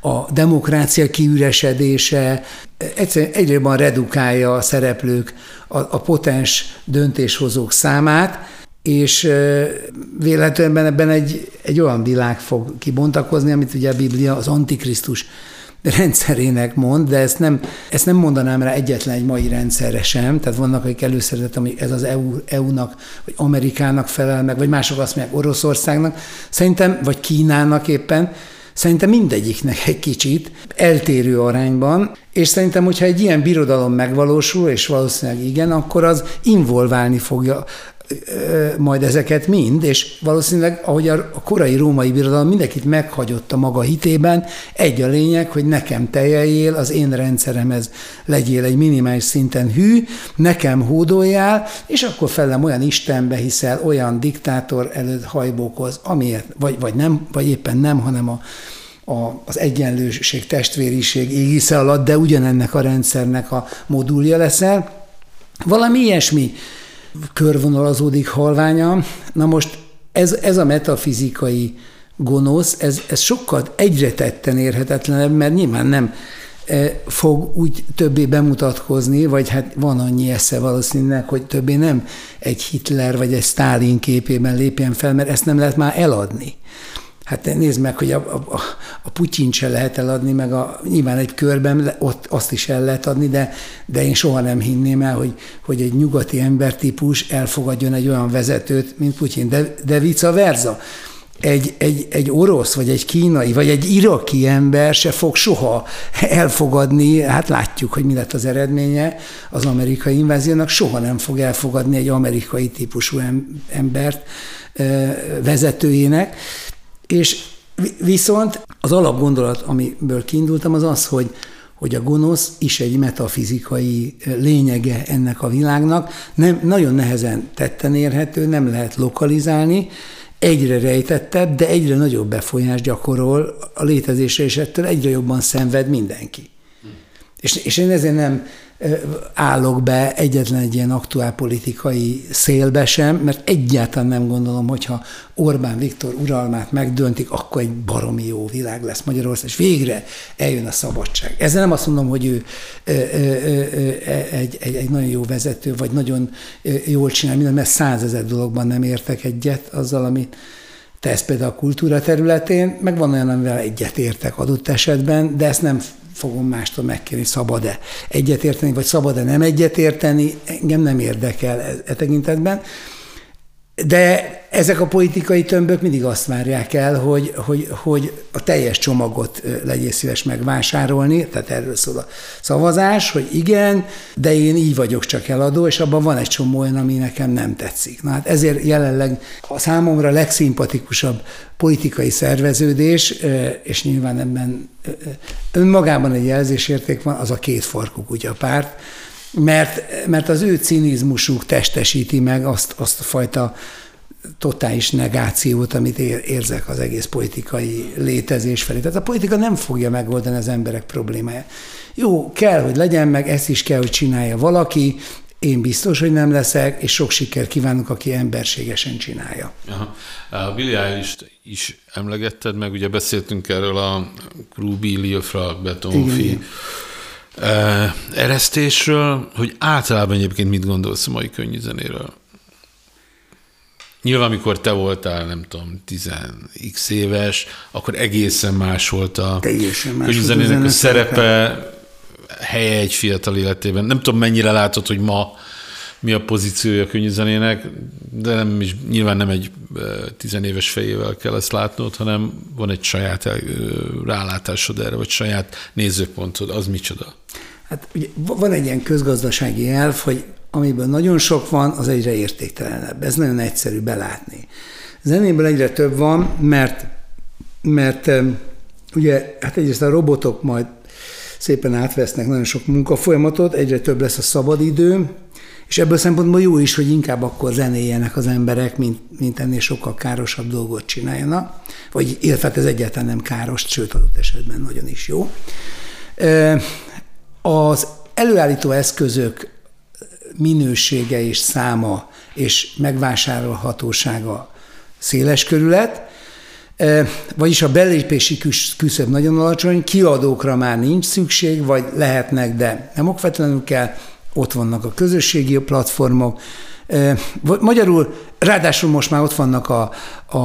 a demokrácia kiüresedése egyszerűen egyre jobban redukálja a szereplők a, a potens döntéshozók számát, és véletlenben ebben egy, egy olyan világ fog kibontakozni, amit ugye a Biblia az Antikrisztus rendszerének mond, de ezt nem, ezt nem mondanám rá egyetlen egy mai rendszerre sem, tehát vannak, akik előszeretettem, hogy ez az EU, EU-nak, vagy Amerikának felel meg, vagy mások azt mondják Oroszországnak, szerintem, vagy Kínának éppen, Szerintem mindegyiknek egy kicsit eltérő arányban, és szerintem, hogyha egy ilyen birodalom megvalósul, és valószínűleg igen, akkor az involválni fogja majd ezeket mind, és valószínűleg, ahogy a korai római birodalom mindenkit meghagyott a maga hitében, egy a lényeg, hogy nekem teljél, az én rendszeremhez legyél egy minimális szinten hű, nekem hódoljál, és akkor felem olyan Istenbe hiszel, olyan diktátor előtt hajbókoz, amiért, vagy, vagy nem, vagy éppen nem, hanem a, a, az egyenlőség, testvériség égisze alatt, de ugyanennek a rendszernek a modulja leszel. Valami ilyesmi körvonalazódik halványa. Na most ez, ez a metafizikai gonosz, ez, ez sokkal egyre tetten érhetetlenebb, mert nyilván nem e, fog úgy többé bemutatkozni, vagy hát van annyi esze valószínűleg, hogy többé nem egy Hitler vagy egy Stalin képében lépjen fel, mert ezt nem lehet már eladni. Hát nézd meg, hogy a, a, a Putyin se lehet eladni, meg a, nyilván egy körben ott azt is el lehet adni, de, de én soha nem hinném el, hogy, hogy egy nyugati embertípus elfogadjon egy olyan vezetőt, mint Putyin, de, de vice versa. Egy, egy, egy orosz, vagy egy kínai, vagy egy iraki ember se fog soha elfogadni, hát látjuk, hogy mi lett az eredménye az amerikai inváziónak, soha nem fog elfogadni egy amerikai típusú embert vezetőjének, és viszont az alapgondolat, amiből kiindultam, az az, hogy hogy a gonosz is egy metafizikai lényege ennek a világnak, nem, nagyon nehezen tetten érhető, nem lehet lokalizálni, egyre rejtettebb, de egyre nagyobb befolyást gyakorol a létezésre, és ettől egyre jobban szenved mindenki. És, és én ezért nem állok be egyetlen egy ilyen aktuál politikai szélbe sem, mert egyáltalán nem gondolom, hogyha Orbán Viktor uralmát megdöntik, akkor egy baromi jó világ lesz Magyarország, és végre eljön a szabadság. Ezzel nem azt mondom, hogy ő egy, egy, egy nagyon jó vezető, vagy nagyon jól csinál mindent, mert százezer dologban nem értek egyet azzal, amit tesz például a kultúra területén, meg van olyan, amivel egyet értek adott esetben, de ezt nem fogom mástól megkérni, szabad-e egyetérteni, vagy szabad-e nem egyetérteni, engem nem érdekel e, e tekintetben. De ezek a politikai tömbök mindig azt várják el, hogy, hogy, hogy a teljes csomagot legyél szíves megvásárolni, tehát erről szól a szavazás, hogy igen, de én így vagyok csak eladó, és abban van egy csomó olyan, ami nekem nem tetszik. Na hát ezért jelenleg a számomra legszimpatikusabb politikai szerveződés, és nyilván ebben önmagában egy jelzésérték van, az a két farkú kutyapárt, mert, mert az ő cinizmusuk testesíti meg azt, azt a fajta totális negációt, amit érzek az egész politikai létezés felé. Tehát a politika nem fogja megoldani az emberek problémáját. Jó, kell, hogy legyen meg, ezt is kell, hogy csinálja valaki, én biztos, hogy nem leszek, és sok siker kívánok, aki emberségesen csinálja. Aha. A Billy eilish is emlegetted, meg ugye beszéltünk erről a Ruby, Liofrag, Betonfi eresztésről, hogy általában egyébként mit gondolsz a mai könnyű zenéről? Nyilván, amikor te voltál, nem tudom, 10x éves, akkor egészen más volt a könyvzenének a szerepe, helye egy fiatal életében. Nem tudom, mennyire látod, hogy ma mi a pozíciója a könyvzenének, de nem is, nyilván nem egy tizenéves fejével kell ezt látnod, hanem van egy saját rálátásod erre, vagy saját nézőpontod, az micsoda? Hát ugye van egy ilyen közgazdasági elv, hogy amiből nagyon sok van, az egyre értéktelenebb. Ez nagyon egyszerű belátni. Zenéből egyre több van, mert, mert ugye, hát egyrészt a robotok majd szépen átvesznek nagyon sok munkafolyamatot, egyre több lesz a szabadidő, és ebből szempontból jó is, hogy inkább akkor zenéljenek az emberek, mint, mint ennél sokkal károsabb dolgot csináljanak, vagy illetve hát ez egyáltalán nem káros, sőt adott esetben nagyon is jó. Az előállító eszközök minősége és száma és megvásárolhatósága széles körület, vagyis a belépési küszöb nagyon alacsony, kiadókra már nincs szükség, vagy lehetnek, de nem okvetlenül kell, ott vannak a közösségi platformok, Magyarul, ráadásul most már ott vannak a, a,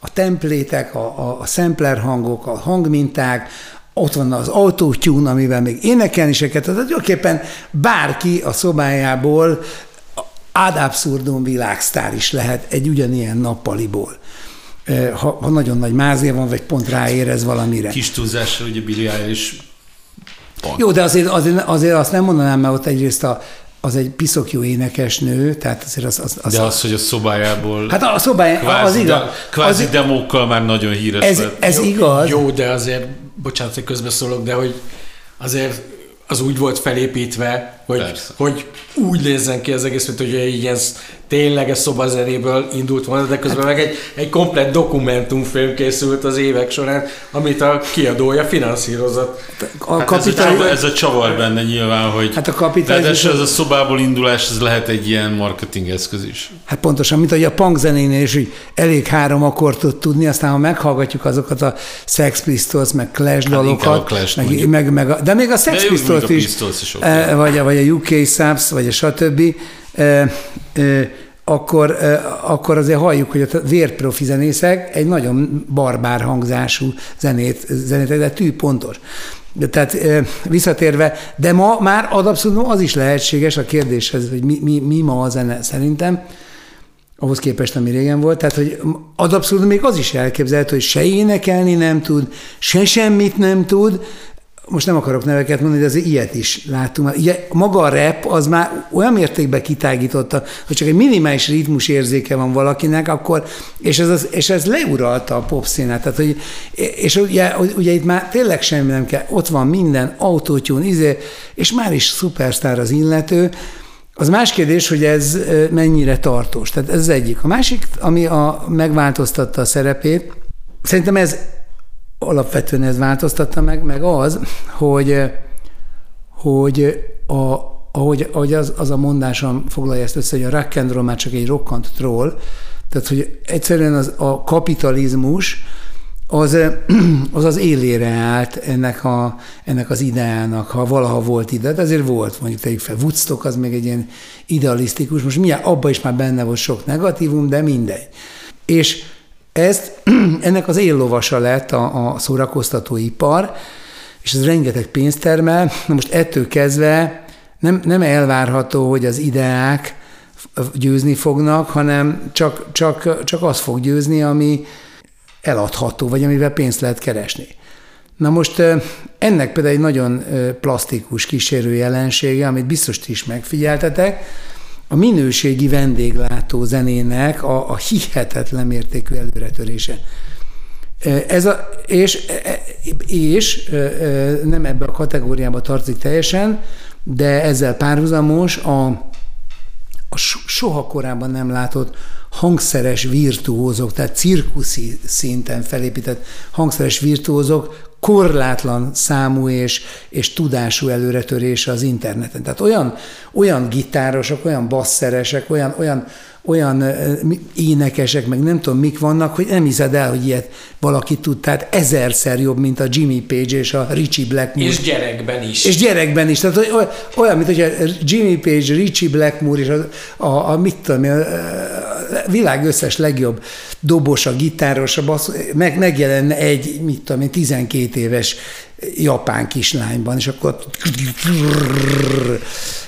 a templétek, a, a, a sampler hangok, a hangminták, ott van az autótyún, amivel még énekelni se kell. Tehát tulajdonképpen bárki a szobájából ad abszurdum világsztár is lehet egy ugyanilyen nappaliból. Ha, ha nagyon nagy mázé van, vagy pont ráérez valamire. Kis túlzással ugye Billy Eilish Pont. Jó, de azért, azért, azért azt nem mondanám, mert ott egyrészt a, az egy piszok jó énekesnő, tehát azért az... az, az De az, hogy a szobájából... Hát a szobájából, az igaz. De, kvázi az, demókkal már nagyon híres ez, lett. Ez jó, igaz. Jó, de azért, bocsánat, hogy közbeszólok, de hogy azért az úgy volt felépítve, hogy, hogy úgy nézzen ki az egész, mint hogy egy ilyen tényleges szobazenéből indult volna, de közben meg egy, egy komplett dokumentumfilm készült az évek során, amit a kiadója finanszírozott. A hát ez, a csavar, ez a csavar benne nyilván, hogy hát a kapitalizmus... ez a szobából indulás, ez lehet egy ilyen marketing eszköz is. Hát pontosan, mint hogy a punk zenénél is, hogy elég három akkordot tudni, aztán ha meghallgatjuk azokat a Sex Pistols, meg Clash hát dalokat, Clash meg, meg, meg, a, de még a Sex Pistols is, is okay. vagy, vagy a UK Subs, vagy a stb akkor, akkor azért halljuk, hogy a vérprofi zenészek egy nagyon barbár hangzású zenét, zenét de tű pontos. De tehát visszatérve, de ma már ad abszolút az is lehetséges a kérdéshez, hogy mi, mi, mi ma a zene szerintem, ahhoz képest, ami régen volt. Tehát, hogy ad abszolút még az is elképzelhető, hogy se énekelni nem tud, se semmit nem tud, most nem akarok neveket mondani, de azért ilyet is láttunk. Ugye maga a rap az már olyan mértékben kitágította, hogy csak egy minimális ritmus érzéke van valakinek, akkor, és ez, az, és ez leuralta a pop. Tehát, hogy, és ugye, ugye itt már tényleg semmi nem kell, ott van minden, autótyún, izé, és már is szupersztár az illető, az más kérdés, hogy ez mennyire tartós. Tehát ez az egyik. A másik, ami a, megváltoztatta a szerepét, szerintem ez alapvetően ez változtatta meg, meg az, hogy, hogy a, ahogy, ahogy az, az a mondásom foglalja ezt össze, hogy a rock már csak egy rockant troll, tehát hogy egyszerűen az, a kapitalizmus az, az az élére állt ennek, a, ennek az ideának, ha valaha volt ide, de azért volt, mondjuk tegyük fel, Woodstock az még egy ilyen idealisztikus, most milyen, abban is már benne volt sok negatívum, de mindegy. És ezt, ennek az éllovasa lett a, a szórakoztatóipar, és ez rengeteg pénzt termel. Na most ettől kezdve nem, nem elvárható, hogy az ideák győzni fognak, hanem csak, csak, csak az fog győzni, ami eladható, vagy amivel pénzt lehet keresni. Na most ennek például egy nagyon plastikus kísérő jelensége, amit biztos is megfigyeltetek, a minőségi vendéglátó zenének a, a hihetetlen mértékű előretörése. Ez a, és, és nem ebbe a kategóriába tartozik teljesen, de ezzel párhuzamos a, a soha korábban nem látott hangszeres virtuózok, tehát cirkuszi szinten felépített hangszeres virtuózok korlátlan számú és, és tudású előretörése az interneten. Tehát olyan, olyan gitárosok, olyan basszeresek, olyan, olyan, olyan énekesek, meg nem tudom mik vannak, hogy nem hiszed el, hogy ilyet valaki tud. Tehát ezerszer jobb, mint a Jimmy Page és a Richie Blackmore. És gyerekben is. És gyerekben is. Tehát olyan, mint hogy a Jimmy Page, Richie Blackmore és a, a, a mit tudom, a világ összes legjobb dobosa, gitáros, a bassz, meg, megjelenne egy, mit tudom én, 12 éves japán kislányban, és akkor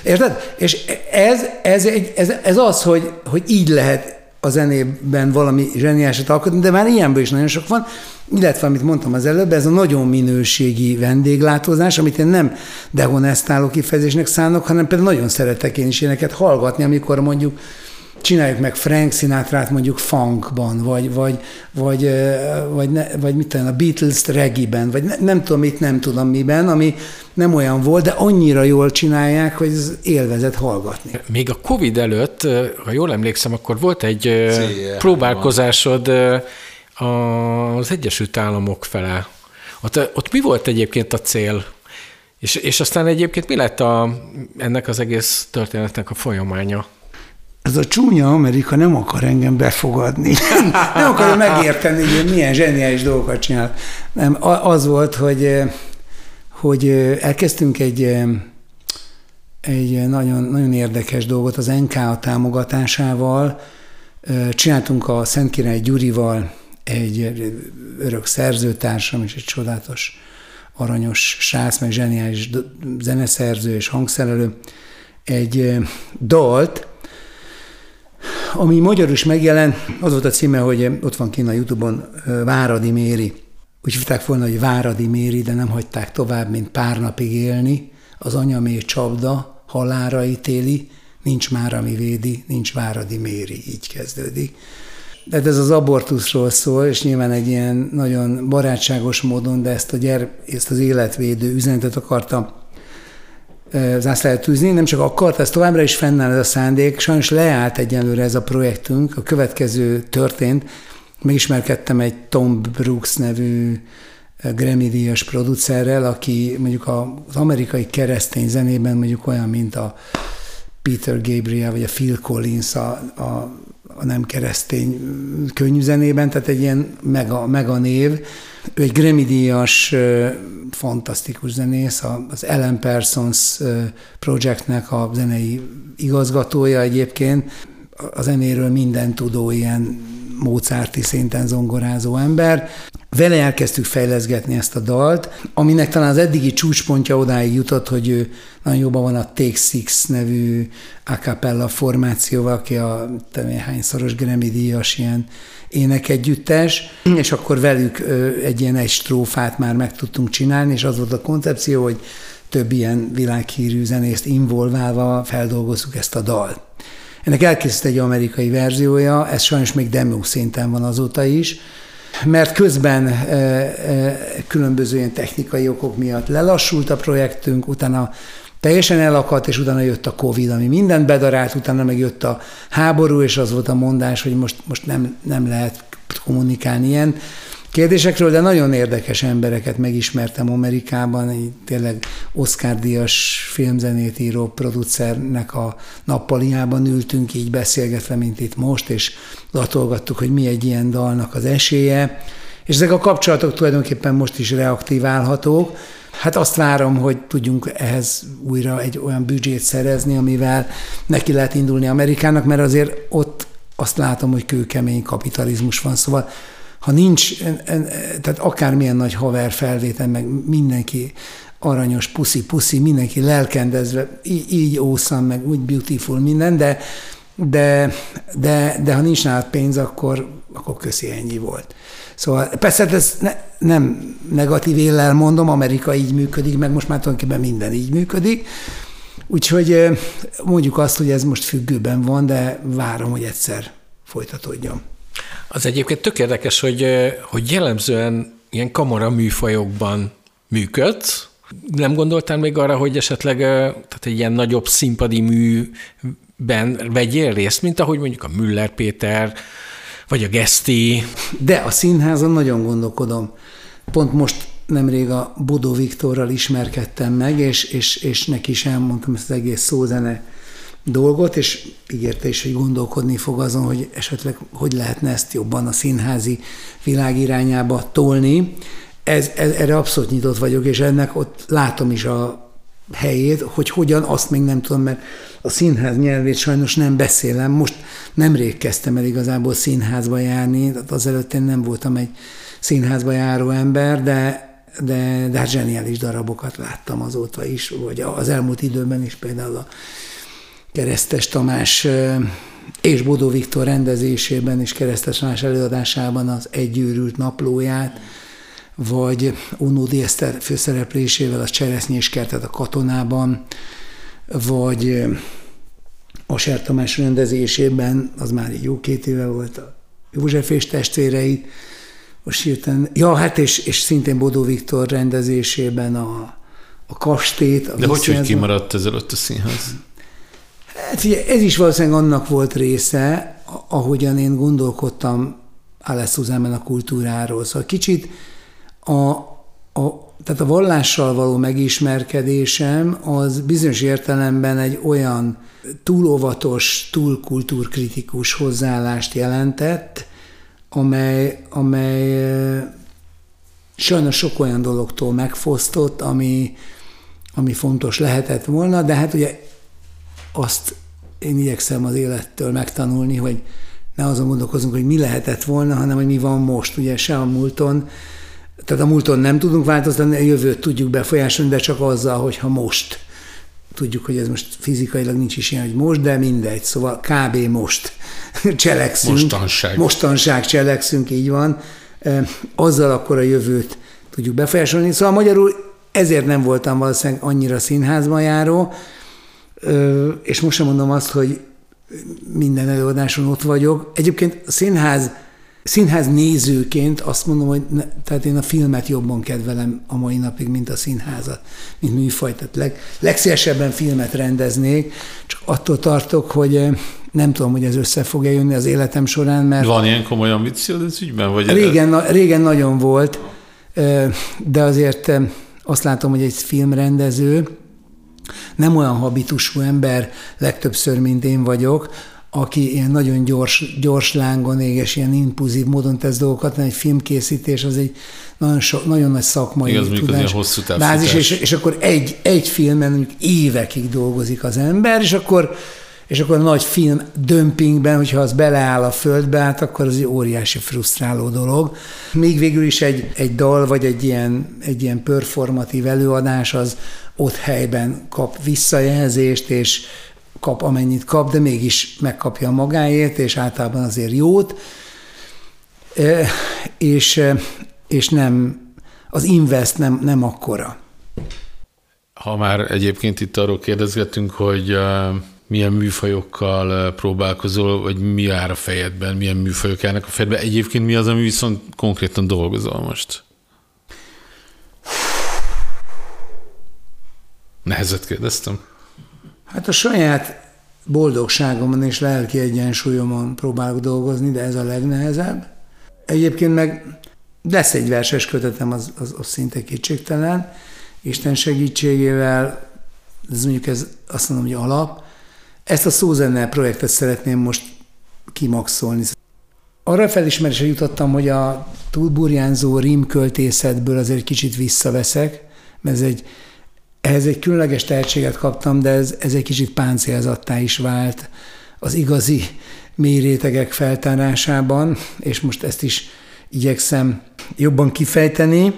érted? És ez, ez, egy, ez, ez az, hogy, hogy így lehet a zenében valami zseniásat alkotni, de már ilyenből is nagyon sok van, illetve, amit mondtam az előbb, ez a nagyon minőségi vendéglátózás, amit én nem dehonestáló kifejezésnek szánok, hanem például nagyon szeretek én is éneket hallgatni, amikor mondjuk csináljuk meg Frank Sinatra-t mondjuk funkban, vagy, vagy, vagy, vagy, ne, vagy mit tudom, a Beatles reggae-ben, vagy ne, nem tudom mit, nem tudom miben, ami nem olyan volt, de annyira jól csinálják, hogy ez élvezet hallgatni. Még a Covid előtt, ha jól emlékszem, akkor volt egy Cél, próbálkozásod az Egyesült Államok fele. Ott, ott mi volt egyébként a cél? És, és aztán egyébként mi lett a, ennek az egész történetnek a folyamánya? Ez a csúnya Amerika nem akar engem befogadni. nem akarja megérteni, hogy milyen zseniális dolgokat csinál. Nem, az volt, hogy, hogy elkezdtünk egy, egy nagyon, nagyon érdekes dolgot az NK támogatásával. Csináltunk a Szent Király Gyurival egy örök szerzőtársam és egy csodálatos aranyos srác, meg zseniális zeneszerző és hangszerelő, egy dalt, ami magyarul is megjelent, az volt a címe, hogy ott van kint a Youtube-on Váradi Méri. Úgy hívták volna, hogy Váradi Méri, de nem hagyták tovább, mint pár napig élni. Az anyamé csapda halára ítéli, nincs már, ami védi, nincs Váradi Méri, így kezdődik. De ez az abortuszról szól, és nyilván egy ilyen nagyon barátságos módon, de ezt, a gyere, ezt az életvédő üzenetet akartam zászláját tűzni, nem csak akart, ez továbbra is fennáll ez a szándék, sajnos leállt egyenlőre ez a projektünk, a következő történt, megismerkedtem egy Tom Brooks nevű Grammy-díjas producerrel, aki mondjuk az amerikai keresztény zenében mondjuk olyan, mint a Peter Gabriel vagy a Phil Collins a, a, a nem keresztény könyvzenében, tehát egy ilyen mega, mega név, ő egy Grammy-díjas, fantasztikus zenész, az Ellen Parsons Projectnek a zenei igazgatója egyébként, a zenéről minden tudó ilyen Mozarti szinten zongorázó ember. Vele elkezdtük fejleszgetni ezt a dalt, aminek talán az eddigi csúcspontja odáig jutott, hogy ő nagyon jobban van a Take Six nevű a cappella formációval, aki a hányszoros Grammy díjas ilyen énekegyüttes, és akkor velük egy ilyen egy strófát már meg tudtunk csinálni, és az volt a koncepció, hogy több ilyen világhírű zenészt involválva feldolgozzuk ezt a dalt. Ennek elkészült egy amerikai verziója, ez sajnos még demo szinten van azóta is, mert közben e, e, különböző ilyen technikai okok miatt lelassult a projektünk, utána teljesen elakadt, és utána jött a Covid, ami mindent bedarált, utána meg jött a háború, és az volt a mondás, hogy most, most nem, nem lehet kommunikálni ilyen kérdésekről, de nagyon érdekes embereket megismertem Amerikában, egy tényleg Oscar-díjas filmzenét író producernek a nappaliában ültünk így beszélgetve, mint itt most, és latolgattuk, hogy mi egy ilyen dalnak az esélye, és ezek a kapcsolatok tulajdonképpen most is reaktiválhatók, Hát azt várom, hogy tudjunk ehhez újra egy olyan büdzsét szerezni, amivel neki lehet indulni Amerikának, mert azért ott azt látom, hogy kőkemény kapitalizmus van. Szóval ha nincs, tehát akármilyen nagy haver felvétel, meg mindenki aranyos, puszi-puszi, mindenki lelkendezve, így, így awesome, meg úgy beautiful minden, de de, de, de ha nincs nálad pénz, akkor, akkor köszi, ennyi volt. Szóval persze ez ne, nem negatív éllel mondom, Amerika így működik, meg most már tulajdonképpen minden így működik, úgyhogy mondjuk azt, hogy ez most függőben van, de várom, hogy egyszer folytatódjon. Az egyébként tök érdekes, hogy, hogy jellemzően ilyen kamara műfajokban működsz, nem gondoltál még arra, hogy esetleg tehát egy ilyen nagyobb színpadi műben vegyél részt, mint ahogy mondjuk a Müller Péter, vagy a Geszti? De a színházon nagyon gondolkodom. Pont most nemrég a Bodó Viktorral ismerkedtem meg, és, és, és neki is elmondtam ezt az egész szózene dolgot, és ígérte is, hogy gondolkodni fog azon, hogy esetleg hogy lehetne ezt jobban a színházi világ irányába tolni. Ez, ez, erre abszolút nyitott vagyok, és ennek ott látom is a helyét, hogy hogyan, azt még nem tudom, mert a színház nyelvét sajnos nem beszélem. Most nemrég kezdtem el igazából színházba járni, azelőtt én nem voltam egy színházba járó ember, de, de, de hát zseniális darabokat láttam azóta is, vagy az elmúlt időben is például a Keresztes Tamás és Bodó Viktor rendezésében és Keresztes Tamás előadásában az Egyőrült naplóját, vagy Unódi Eszter főszereplésével a Cseresznyés kertet a katonában, vagy a Ser Tamás rendezésében, az már egy jó két éve volt a József és testvérei, most hirtelen, ja, hát és, és szintén Bodó Viktor rendezésében a, a kastét. A De hogy, hogy kimaradt ez előtt a színház? Hát ugye, ez is valószínűleg annak volt része, ahogyan én gondolkodtam Alesz a kultúráról. Szóval kicsit a, a, tehát a vallással való megismerkedésem az bizonyos értelemben egy olyan túl óvatos, túl kultúrkritikus hozzáállást jelentett, amely, amely sajnos sok olyan dologtól megfosztott, ami, ami fontos lehetett volna, de hát ugye azt én igyekszem az élettől megtanulni, hogy ne azon gondolkozunk, hogy mi lehetett volna, hanem hogy mi van most. Ugye se a múlton, tehát a múlton nem tudunk változtatni, a jövőt tudjuk befolyásolni, de csak azzal, hogyha most. Tudjuk, hogy ez most fizikailag nincs is ilyen, hogy most, de mindegy. Szóval kb. most cselekszünk. Mostanság. Mostanság cselekszünk, így van. Azzal akkor a jövőt tudjuk befolyásolni. Szóval magyarul ezért nem voltam valószínűleg annyira színházban járó, és most sem mondom azt, hogy minden előadáson ott vagyok. Egyébként a színház Színház nézőként azt mondom, hogy ne, tehát én a filmet jobban kedvelem a mai napig, mint a színházat, mint műfajt. Tehát leg, legszívesebben filmet rendeznék, csak attól tartok, hogy nem tudom, hogy ez össze fog jönni az életem során, mert... Van ilyen komoly ambíciód ez ügyben? Vagy régen, na, régen nagyon volt, de azért azt látom, hogy egy filmrendező nem olyan habitusú ember legtöbbször, mint én vagyok, aki ilyen nagyon gyors, gyors lángon éges, ilyen impulzív módon tesz dolgokat, egy filmkészítés az egy nagyon, so, nagyon nagy szakmai Igaz, tudás, hosszú bázis, és, és akkor egy, egy filmen mondjuk évekig dolgozik az ember, és akkor és akkor a nagy film dömpingben, hogyha az beleáll a földbe, hát akkor az egy óriási frusztráló dolog. Még végül is egy, egy dal, vagy egy ilyen, egy ilyen performatív előadás az ott helyben kap visszajelzést, és kap amennyit kap, de mégis megkapja magáért, és általában azért jót, és, és nem, az invest nem, nem akkora. Ha már egyébként itt arról kérdezgetünk, hogy milyen műfajokkal próbálkozol, vagy mi jár a fejedben, milyen műfajok járnak a fejedben, egyébként mi az, ami viszont konkrétan dolgozol most? Nehezet kérdeztem? Hát a saját boldogságomon és lelki egyensúlyomon próbálok dolgozni, de ez a legnehezebb. Egyébként meg lesz egy verses kötetem, az, az, az szinte kétségtelen. Isten segítségével, ez mondjuk ez azt mondom, hogy alap. Ezt a szózene projektet szeretném most kimaxolni. Arra felismerésre jutottam, hogy a túlburjánzó rímköltészetből azért kicsit visszaveszek, mert ez egy ehhez egy különleges tehetséget kaptam, de ez, ez egy kicsit páncélzattá is vált az igazi mélyrétegek feltárásában, és most ezt is igyekszem jobban kifejteni.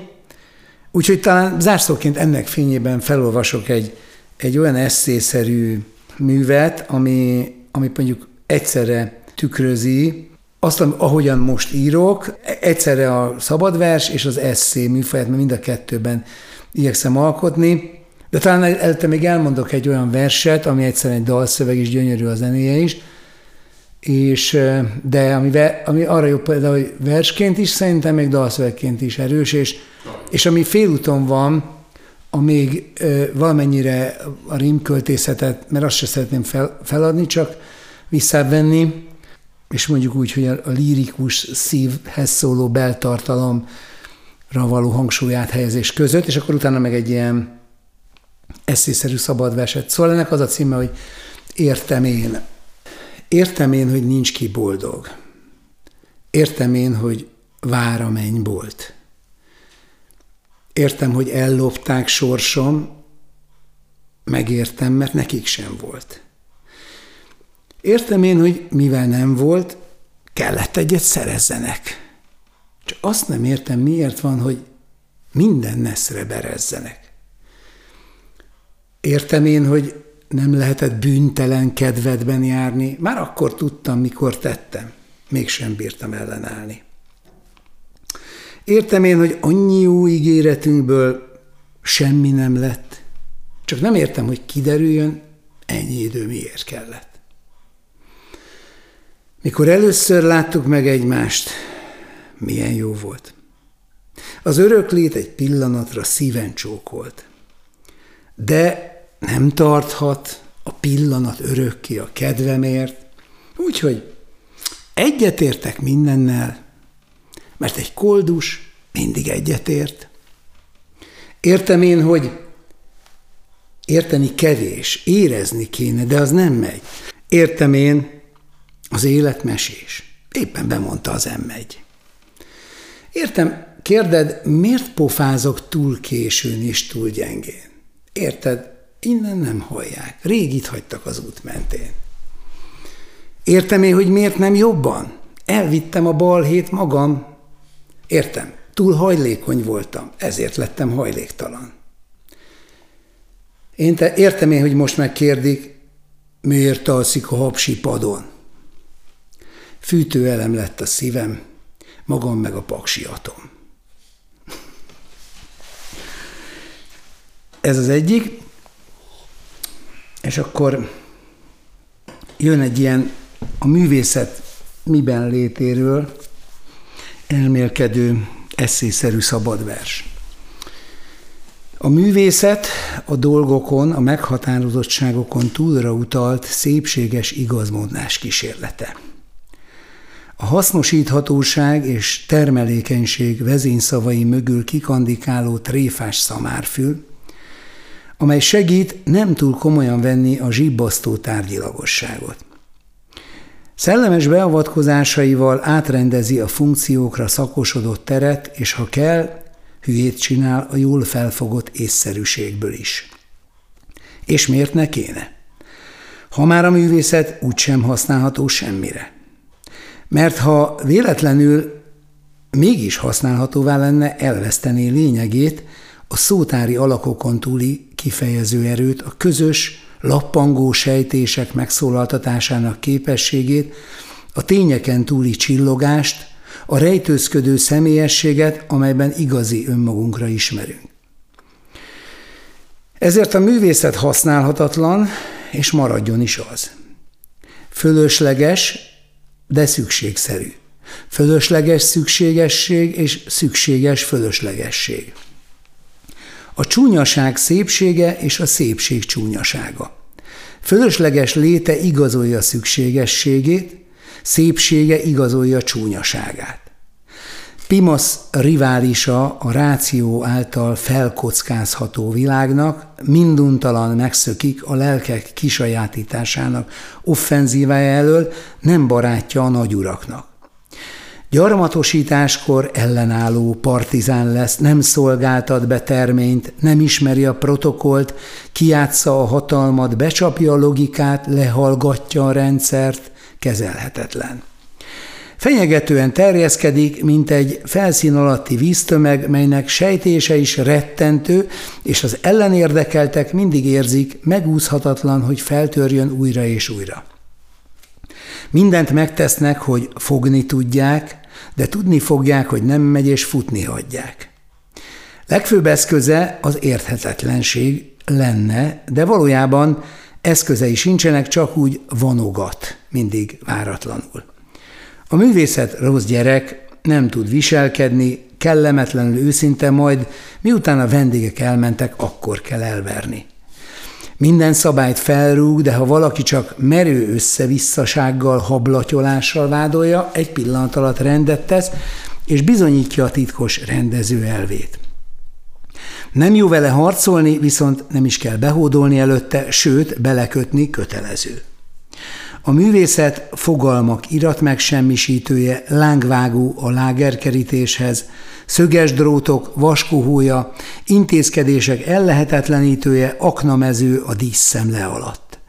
Úgyhogy talán zárszóként ennek fényében felolvasok egy, egy olyan eszészerű művet, ami, ami mondjuk egyszerre tükrözi azt, ahogyan most írok, egyszerre a szabadvers és az eszé műfaját, mert mind a kettőben igyekszem alkotni. De talán előtte még elmondok egy olyan verset, ami egyszerűen egy dalszöveg is, gyönyörű a zenéje is, és, de ami, ami arra jobb például, hogy versként is, szerintem még dalszövegként is erős, és, és ami félúton van, a még valamennyire a rímköltészetet, mert azt se szeretném fel, feladni, csak visszavenni, és mondjuk úgy, hogy a, a lírikus szívhez szóló beltartalomra való hangsúlyát helyezés között, és akkor utána meg egy ilyen eszészerű szabad verset. Szóval ennek az a címe, hogy értem én. Értem én, hogy nincs ki boldog. Értem én, hogy vár a mennybolt. Értem, hogy ellopták sorsom, megértem, mert nekik sem volt. Értem én, hogy mivel nem volt, kellett egyet szerezzenek. Csak azt nem értem, miért van, hogy minden neszre berezzenek. Értem én, hogy nem lehetett bűntelen kedvedben járni, már akkor tudtam, mikor tettem, mégsem bírtam ellenállni. Értem én, hogy annyi jó ígéretünkből semmi nem lett, csak nem értem, hogy kiderüljön, ennyi idő miért kellett. Mikor először láttuk meg egymást, milyen jó volt. Az öröklét egy pillanatra szíven csókolt. De nem tarthat a pillanat örökké a kedvemért, úgyhogy egyetértek mindennel, mert egy koldus mindig egyetért. Értem én, hogy érteni kevés, érezni kéne, de az nem megy. Értem én, az élet mesés. Éppen bemondta az m Értem, kérded, miért pofázok túl későn és túl gyengén? Érted, innen nem hallják. Rég itt hagytak az út mentén. Értem én, hogy miért nem jobban? Elvittem a balhét magam. Értem, túl hajlékony voltam, ezért lettem hajléktalan. Én te, értem én, hogy most megkérdik, miért alszik a hapsi padon. Fűtőelem lett a szívem, magam meg a paksiatom. Ez az egyik. És akkor jön egy ilyen a művészet miben létéről elmélkedő eszészerű szabadvers. A művészet a dolgokon, a meghatározottságokon túlra utalt szépséges igazmondás kísérlete. A hasznosíthatóság és termelékenység vezényszavai mögül kikandikáló tréfás szamárfül, amely segít nem túl komolyan venni a zsibbasztó tárgyilagosságot. Szellemes beavatkozásaival átrendezi a funkciókra szakosodott teret, és ha kell, hülyét csinál a jól felfogott észszerűségből is. És miért ne kéne? Ha már a művészet úgysem használható semmire. Mert ha véletlenül mégis használhatóvá lenne, elvesztené lényegét, a szótári alakokon túli kifejező erőt, a közös, lappangó sejtések megszólaltatásának képességét, a tényeken túli csillogást, a rejtőzködő személyességet, amelyben igazi önmagunkra ismerünk. Ezért a művészet használhatatlan, és maradjon is az. Fölösleges, de szükségszerű. Fölösleges szükségesség és szükséges fölöslegesség. A csúnyaság szépsége és a szépség csúnyasága. Fölösleges léte igazolja szükségességét, szépsége igazolja csúnyaságát. Pimasz riválisa a ráció által felkockázható világnak minduntalan megszökik a lelkek kisajátításának offenzívája elől, nem barátja a nagyuraknak. Gyarmatosításkor ellenálló partizán lesz, nem szolgáltat be terményt, nem ismeri a protokolt, kiátsza a hatalmat, becsapja a logikát, lehallgatja a rendszert, kezelhetetlen. Fenyegetően terjeszkedik, mint egy felszín alatti víztömeg, melynek sejtése is rettentő, és az ellenérdekeltek mindig érzik, megúszhatatlan, hogy feltörjön újra és újra. Mindent megtesznek, hogy fogni tudják, de tudni fogják, hogy nem megy és futni hagyják. Legfőbb eszköze az érthetetlenség lenne, de valójában eszközei sincsenek, csak úgy vonogat, mindig váratlanul. A művészet rossz gyerek, nem tud viselkedni, kellemetlenül őszinte, majd miután a vendégek elmentek, akkor kell elverni. Minden szabályt felrúg, de ha valaki csak merő összevisszasággal, hablatyolással vádolja, egy pillanat alatt rendet tesz, és bizonyítja a titkos rendező elvét. Nem jó vele harcolni, viszont nem is kell behódolni előtte, sőt, belekötni kötelező. A művészet fogalmak iratmegsemmisítője, lángvágó a lágerkerítéshez, szöges drótok, vaskohója, intézkedések ellehetetlenítője, aknamező a díszszemle alatt.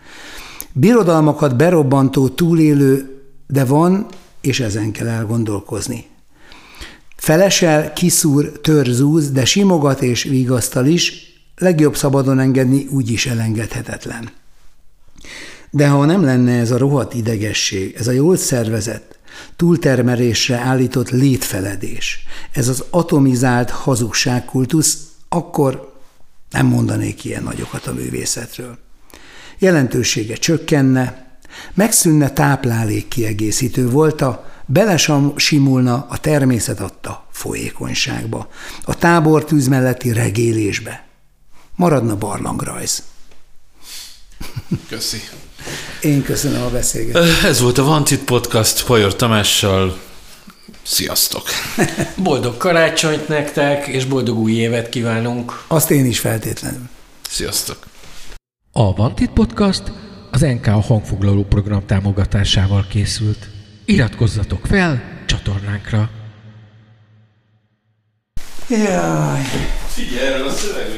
Birodalmakat berobbantó túlélő, de van, és ezen kell elgondolkozni. Felesel, kiszúr, törzúz, de simogat és vigasztal is, legjobb szabadon engedni úgyis elengedhetetlen. De ha nem lenne ez a rohadt idegesség, ez a jól szervezett, túltermelésre állított létfeledés, ez az atomizált hazugságkultusz, akkor nem mondanék ilyen nagyokat a művészetről. Jelentősége csökkenne, megszűnne táplálék kiegészítő volta, belesimulna a természet adta folyékonyságba, a tábortűz melletti regélésbe. Maradna barlangrajz. Köszi. Én köszönöm a beszélgetést. Ez volt a Vantit Podcast Pajor Tamással. Sziasztok! Boldog karácsonyt nektek, és boldog új évet kívánunk! Azt én is feltétlenül. Sziasztok! A Vantit Podcast az NK hangfoglaló program támogatásával készült. Iratkozzatok fel csatornánkra! Jaj. Figyelj, erről a szövegről